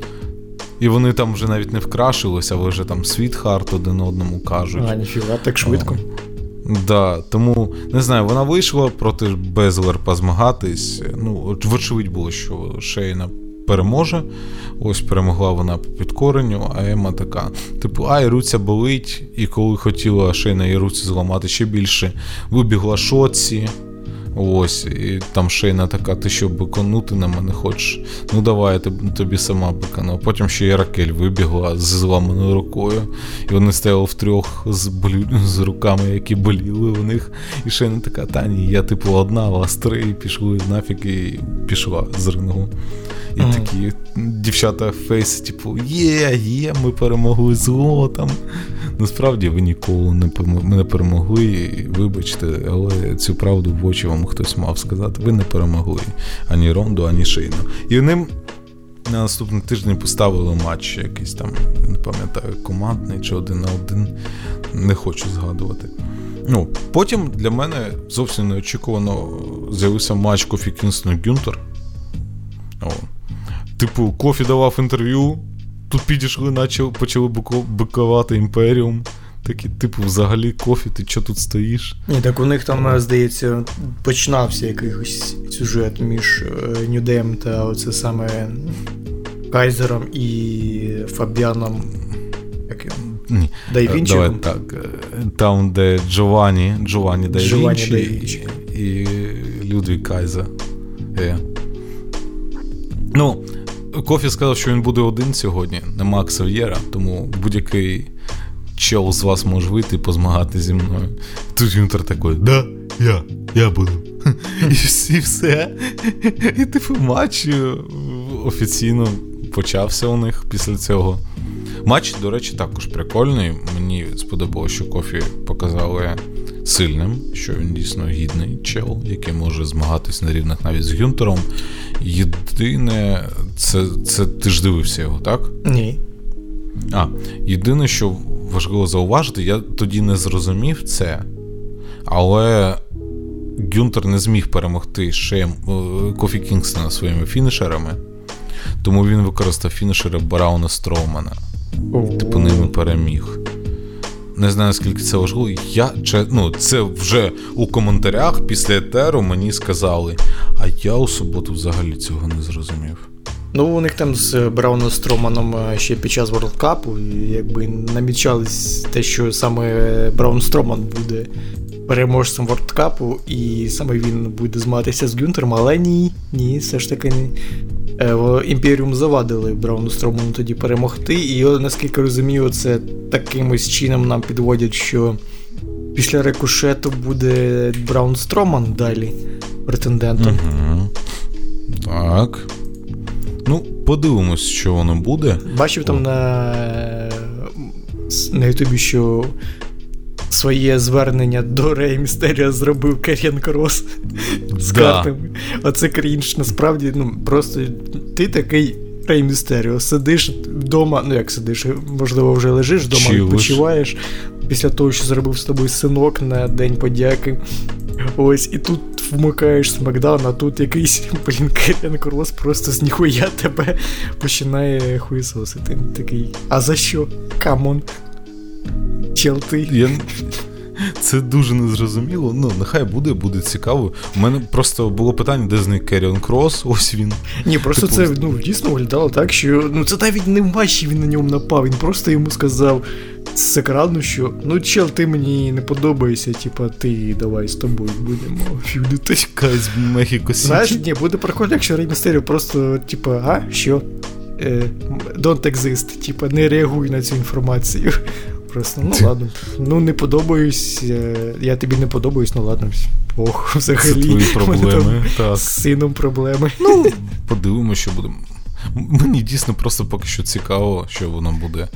І вони там вже навіть не вкрашилися, але вже там світхарт один одному кажуть. А, ніфіга, так швидко. О, да, Тому не знаю, вона вийшла проти Безлер позмагатись. Ну, вочевидь було, що Шейна переможе. Ось перемогла вона по підкоренню, а Ема така: типу, ай, руця болить, і коли хотіла ще й на руці зламати ще більше, вибігла шоці. Ось, і там Шейна така, ти що биконути на мене хочеш? Ну давай, я тобі сама бикану. Потім ще і Ракель вибігла з зламаною рукою, і вони стояли втрьох з болю... з руками, які боліли у них. І Шейна така, та ні, я типу одна, вас три, і пішли нафіг, і пішла з рингу. І mm. такі дівчата фейс, типу, є, є, ми перемогли зло там. Насправді ви ніколи не не перемогли, вибачте, але цю правду в очі вам хтось мав сказати. Ви не перемогли ані Ронду, ані Шейну. І ним на наступний тиждень поставили матч якийсь там, не пам'ятаю, командний чи один на один. Не хочу згадувати. Ну, Потім для мене зовсім неочікувано з'явився матч Кофі Кінгстон Гюнтер. Типу, Кофі давав інтерв'ю, тут підійшли, наче почали бикувати Imperium. Такі, типу, взагалі, Кофі, ти що тут стоїш? Ні, так у них там, здається, починався якийсь сюжет між е, New Day ем та оце саме Кайзером і Фабіаном. Ні. Да Вінчі? Давай так. Е, там, де Джованні, Джованні Да Вінчі і, і Людвіг Кайзер. Е. Ну, Кофі сказав, що він буде один сьогодні, нема Ксав'єра, тому будь-який чел з вас може вийти і позмагати зі мною. Тут Гюнтер такий, да, я, я буду. І всі все. І типу матч е, офіційно почався у них після цього. Матч, до речі, також прикольний. Мені сподобалося, що Кофі показали сильним, що він дійсно гідний чел, який може змагатись на рівних навіть з Гюнтером. Єдине, це це ти ж дивився його, так? Ні. А, єдине, що важливо зауважити, я тоді не зрозумів це, але Гюнтер не зміг перемогти Шеєм е, Кофі Кінгстона своїми фінішерами, тому він використав фінішери Брауна Строумана. Типу ними переміг. Не знаю, скільки це важливо. Я ну, Це вже у коментарях після етеру мені сказали, а я у суботу взагалі цього не зрозумів. Ну, у них там з Брауном Строманом е, ще під час Cup якби намічались те, що саме Браун Строман буде переможцем Cup, і саме він буде змагатися з Гюнтером, але ні, ні, все ж таки не. Імперіум завадили Брауну Строману тоді перемогти, і наскільки розумію, це такимось чином нам підводять, що після рекушету буде Браун Строман далі претендентом. Угу. Так. Ну, подивимось, що воно буде. Бачив там на на Ютубі, що своє звернення до Рея Містерія зробив Керіан Крос з да. картами. Оце крінж, насправді, ну, просто ти такий. Рей Містеріо, сидиш вдома, ну як сидиш, можливо, вже лежиш вдома, відпочиваєш після того, що зробив з тобою синок на День подяки. Ось, і тут вмикаєш SmackDown, а тут якийсь блін, Керіан Крос просто з ніхуя тебе починає хуїсосити. Такий. А за що? Come on. Чел ти. Я... Це дуже незрозуміло. Ну, нехай буде, буде цікаво. У мене просто було питання, де зник Керіон Крос, ось він. Ні, просто типу... це ну, дійсно виглядало так, що ну це навіть не в матчі він на ньому напав. Він просто йому сказав з екрану, що ну чел, ти мені не подобаєшся, типа ти давай з тобою будемо фюдити. Кайсь Мехіко Знаєш, ні, буде прикольно, якщо Рей Містеріо просто, типа, а, що? Е, don't exist, типа, не реагуй на цю інформацію. Просто, ну ладно. Ну не подобаюсь, е, я тобі не подобаюсь, ну ладно. Ох, взагалі. Це твої проблеми. Там З сином проблеми. Ну, подивимося, що будемо. Мені дійсно просто поки що цікаво, що воно буде.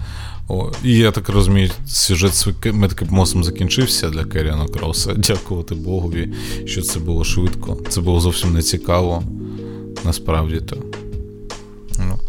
О, І я так розумію, сюжет з Меткепмосом закінчився для Керіана Кроса. Дякувати Богові, що це було швидко. Це було зовсім не цікаво. Насправді то. Ну.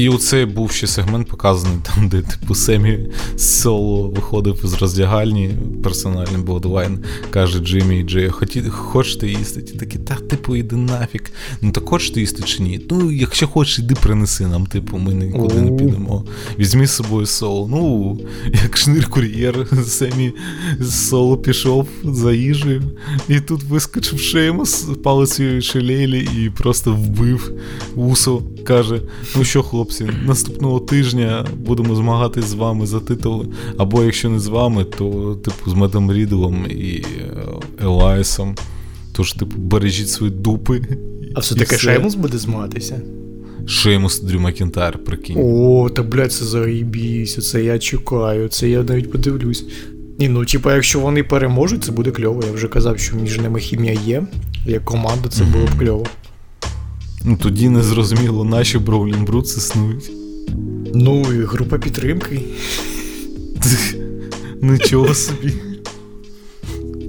І оцей був ще сегмент показаний там, де типу Семі соло виходив з роздягальні, персональний Bloodline, каже Джиммі і Джей, хочете їсти? Ті такі, та, типу, іди нафік. Ну так хочете їсти чи ні? Ну, якщо хочеш, іди принеси нам, типу, ми нікуди не підемо. Візьми з собою соло. Ну, як шнир-кур'єр, Семі з соло пішов за їжею, і тут вискочив Шеймус, палицею шелелі і просто вбив Усо, каже, ну що, хлопці, хлопці, наступного тижня будемо змагатись з вами за титул. Або якщо не з вами, то типу з Меттом Рідлом і е, Елаясом. Тож, типу, бережіть свої дупи. А все таки Шеймус буде змагатися? Шеймус Дрю Макінтайр, прикинь. О, та блядь, це заїбіся, це я чекаю, це я навіть подивлюсь. Ні, ну, типа, якщо вони переможуть, це буде кльово. Я вже казав, що між ними хімія є. Як команда, це mm-hmm. було б кльово. Ну тоді не зрозуміло, нащо Brawling Brutes існують. Ну, і група підтримки. Нічого собі.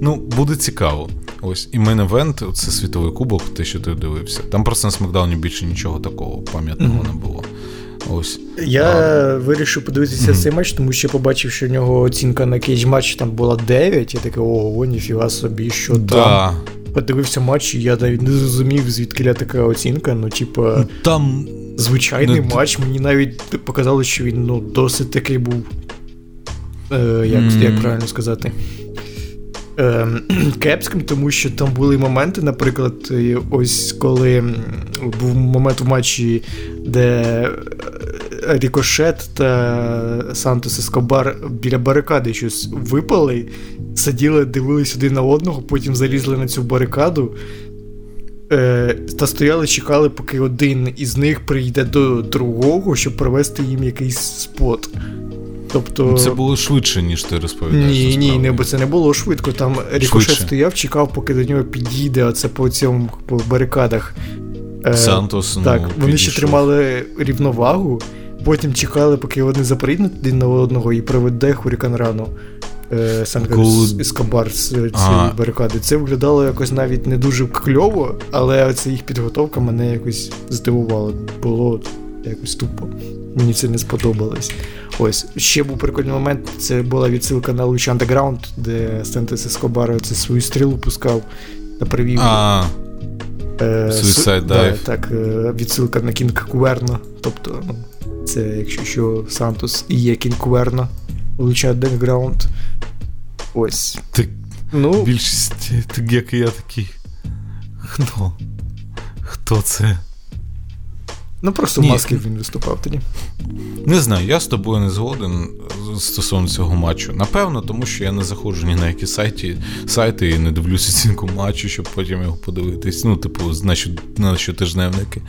Ну, буде цікаво. Ось, і main event це світовий кубок, те, що ти дивився. Там просто на Смакдауні більше нічого такого пам'ятного mm-hmm. не було. Ось. Я а... вирішив подивитися mm-hmm. цей матч, тому що я побачив, що в нього оцінка на Cagematch там була 9. Я такий, ого, ніфіга собі, що да. там подивився матч, і я навіть не зрозумів, звідки така оцінка. Ну, типа, там звичайний ну, матч. Мені навіть показали, що він ну, досить такий був. Е, Як mm. як правильно сказати? Е, Кепським, тому що там були моменти, наприклад, ось коли був момент в матчі, де Рікошет та Сантос Ескобар біля барикади щось випали, сиділи, дивились один на одного, потім залізли на цю барикаду е, та стояли, чекали, поки один із них прийде до другого, щоб провести їм якийсь спот. Тобто... Це було швидше, ніж ти розповідаєш. Ні, ні, не, бо це не було швидко. Там Рікошет стояв, чекав, поки до нього підійде, оце по цьому по барикадах. Е, Сантос, Так, ну, вони підійшов. ще тримали рівновагу, потім чекали, поки вони заприйдуть один на одного і проведе Хурікан рану. Е, Коли... Ескобар з цієї барикади. Це виглядало якось навіть не дуже кльово, але ця їх підготовка мене якось здивувала. Було якось тупо. Мені це не сподобалось. Ось ще був прикольний момент. Це була відсилка на Lucha Underground, де Сантос Ескобар це свою стрілу пускав та привів. А, е, Suicide Dive. Так, е, відсилка на Кінг Куерно. Тобто, ну, це якщо що, Сантос і є Кінг Куверно. Луч Underground. Ось. Ти, ну, Більшість, як і я такий. Хто? Хто це? Ну, просто Ні. маски він виступав тоді. Не знаю, я з тобою не згоден стосовно цього матчу. Напевно, тому що я не заходжу ні на які сайті, сайти і не дивлюся оцінку матчу, щоб потім його подивитись. Ну, типу, на щотижневники.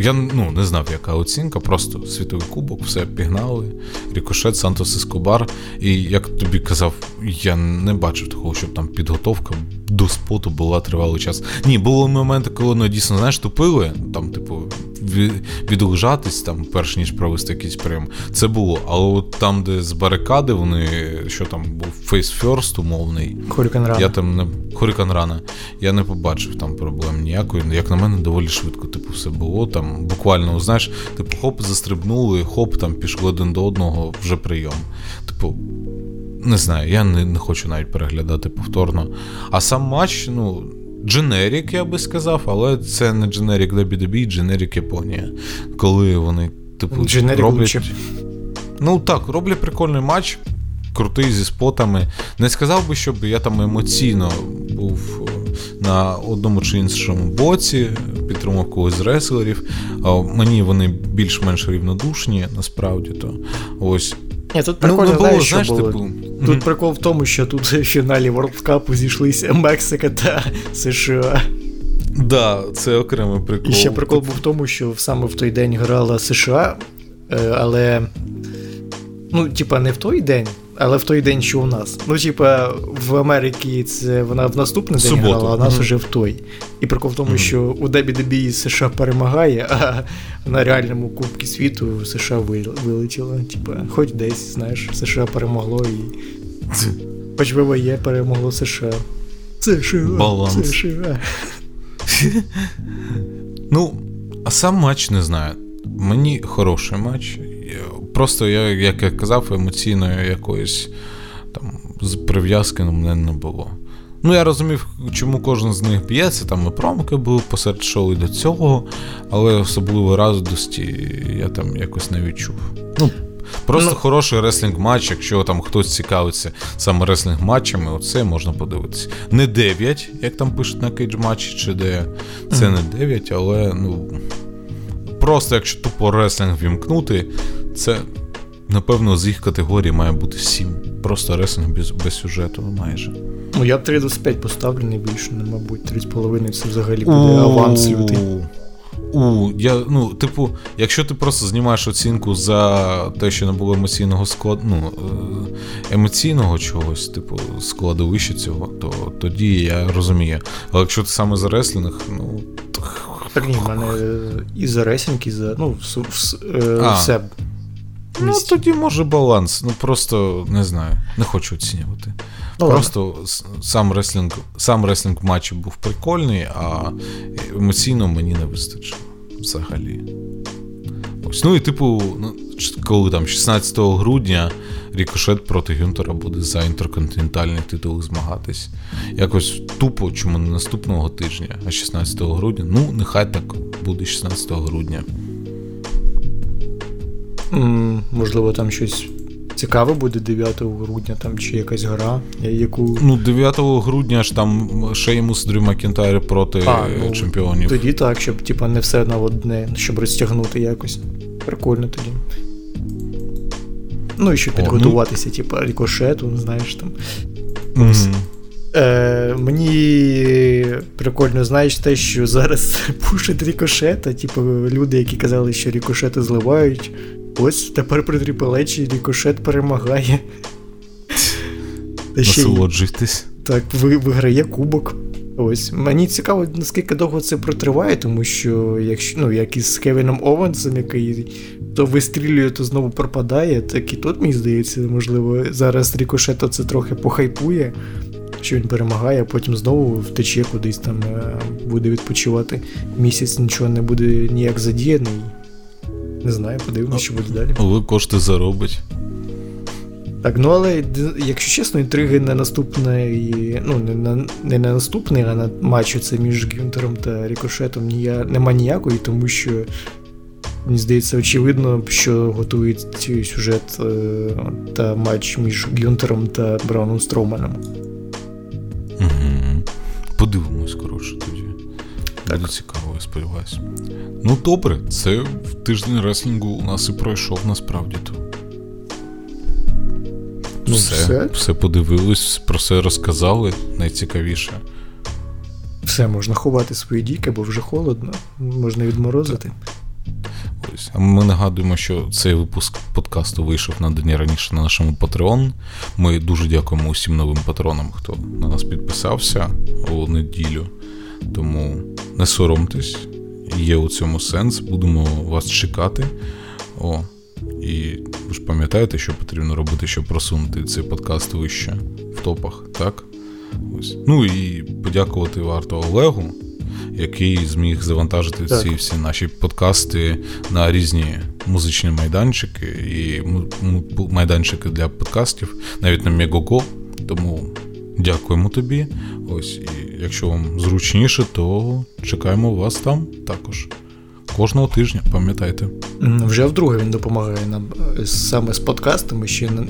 Я ну, не знав, яка оцінка, просто світовий кубок, все пігнали. Рікошет, Сантос Ескобар. І як тобі казав, я не бачив такого, щоб там підготовка до споту була тривалий час. Ні, були моменти, коли ну, дійсно знаєш, тупили, там, типу, відлежатись, там, перш ніж провести якийсь прийом. Це було. Але от там, де з барикади, вони, що там був Face First умовний. Хорікан Рана. Я там не Хорікан Рана. Я не побачив там проблем ніякої. Як на мене, доволі швидко, типу, все було. Там буквально, знаєш, типу, хоп, застрибнули, хоп, там пішли один до одного, вже прийом. Типу. Не знаю, я не не хочу навіть переглядати повторно. А сам матч, ну, дженерік, я би сказав, але це не дженерік WWE, дженерік Японія. Коли вони, типу, Generic роблять. Лучше. Ну так, роблять прикольний матч, крутий зі спотами. Не сказав би, щоб я там емоційно був е, на одному чи іншому боці, підтримав когось з реслерів. Мені вони більш-менш рівнодушні, насправді то. Ось. Ні, тут прикольно, ну, було, знаєш, що було? Типу... Тут mm-hmm. прикол в тому, що тут в фіналі World Cup зійшлися Мексика та США. Да, це окремий прикол. І ще прикол був в тому, що саме в той день грала США, е, але. Ну, типа, не в той день, але в той день, що у нас. Ну, типа, в Америці це вона в наступний день Суботу. грала, а у нас Мгм. уже в той. І прикол в тому, Мгм. що у WWE США перемагає, а на реальному Кубці світу США вил- вилетіло. Типа, хоч десь, знаєш, США перемогло і. Хоч ВВЕ перемогло США. США. Баланс. США. Ну, а сам матч не знаю. Мені хороший матч. Просто я, як я казав, емоційної якоїсь там прив'язки на мене не було. Ну, я розумів, чому кожен з них б'ється, там і промки були посеред шоу і до цього, але особливо радості я там якось не відчув. Ну, просто Ну- хороший реслінг матч, якщо там хтось цікавиться саме реслінг матчами, оце можна подивитися. Не 9, як там пишуть на Cagematch і, чи де. Це не 9, але ну. Просто якщо тупо реслінг вімкнути, це, напевно, з їх категорії має бути 7. Просто реслінг без, без сюжету майже. Ну, я б 3,25 поставлю, не більше, не, мабуть, 3,5 це взагалі буде аванс лютий. У, я, ну, типу, якщо ти просто знімаєш оцінку за те, що не було емоційного складу, ну, е, емоційного чогось, типу, складовища цього, то тоді я розумію. Але якщо ти саме за реслінг, ну. Так ні, в мене і за ресінг, і за. Ну, вс- вс- е, А. все. Ну, тоді може баланс. Ну просто не знаю, не хочу оцінювати. Ну, просто с- сам реслінг, сам реслінг матчі був прикольний, а емоційно мені не вистачило взагалі. Ось. Ну і типу, ну, коли там 16 грудня Рікошет проти Гюнтера буде за інтерконтинентальний титул змагатись. Якось тупо, чому не наступного тижня, а 16 грудня. Ну, нехай так буде 16 грудня. Можливо, там щось цікаве буде 9 грудня, там, чи якась гра, яку. Ну, 9 грудня ж там Шеймус Дрю Макінтайр проти А, ну, чемпіонів. Тоді так, щоб типа, не все на одне, щоб розтягнути якось. Прикольно тоді. Ну і щоб О, ну- підготуватися, типа, рікошету, знаєш там. Мгм. Е, мені прикольно, знаєш, те, що зараз пушить рікошета, типу, люди, які казали, що рікошети зливають. Ось тепер при трипелечі рікошет перемагає. Насолоджуйтесь. так ви- виграє кубок. Ось. Мені цікаво, наскільки довго це протриває, тому що якщо ну, як із Кевіном Овенсом, який то вистрілює, то знову пропадає, так і тут, мені здається, можливо, зараз Рікошето це трохи похайпує, що він перемагає, а потім знову втече кудись там, е, буде відпочивати. Місяць нічого не буде ніяк задіяний. Не знаю, подивимось, що буде далі. Але кошти заробить. Так, ну але якщо чесно, інтриги на наступний, ну не на не на наступний, а на матчу це між Гюнтером та Рікошетом нія, нема ніякої, тому що мені здається, очевидно, що готують сюжет е, та матч між Гюнтером та Брауном Строуменом. Угу. Подивимось, коротше, тоді. Буде цікаво, сподіваюся. Ну, добре, це в тиждень реслінгу у нас і пройшов насправді то. Ну, все, все. все подивились, про все розказали, найцікавіше. Все, можна ховати свої діки, бо вже холодно, можна відморозити. Ось. А ми нагадуємо, що цей випуск подкасту вийшов на день раніше на нашому Patreon. Ми дуже дякуємо усім новим патронам, хто на нас підписався у неділю. Тому не соромтесь, є у цьому сенс, будемо вас чекати. О, і ви ж пам'ятаєте, що потрібно робити, щоб просунути цей подкаст вище в топах, так? Ось. Ну і подякувати варто Олегу, який зміг завантажити Так. ці всі наші подкасти на різні музичні майданчики і майданчики для подкастів, навіть на Мегого. Тому дякуємо тобі. Ось, і якщо вам зручніше, то чекаємо вас там також. Кожного тижня, пам'ятайте. Вже вдруге він допомагає нам е, саме з подкастами ще на,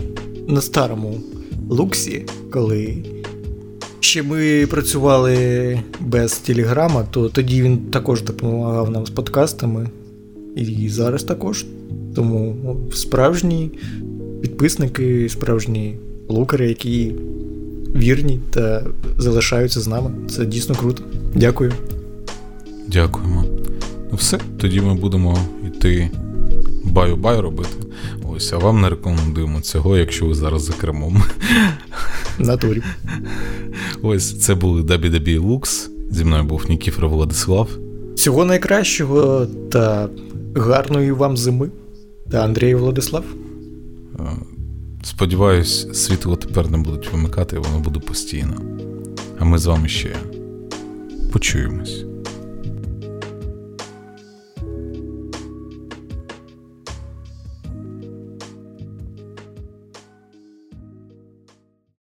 на старому луксі, коли ще ми працювали без телеграма, то тоді він також допомагав нам з подкастами. І зараз також. Тому справжні підписники, справжні лукери, які вірні та залишаються з нами. Це дійсно круто. Дякую. Дякуємо. Ну все, тоді ми будемо йти баю-бай робити. Ось. А вам не рекомендуємо цього, якщо ви зараз за кермом. Натурі. Ось це були WWE Lux. Зі мною був Нікіфор Владислав. Всього найкращого та гарної вам зими. Та Андрій Владислав. Сподіваюсь, світло тепер не будуть вимикати, воно буде постійно. А ми з вами ще почуємось.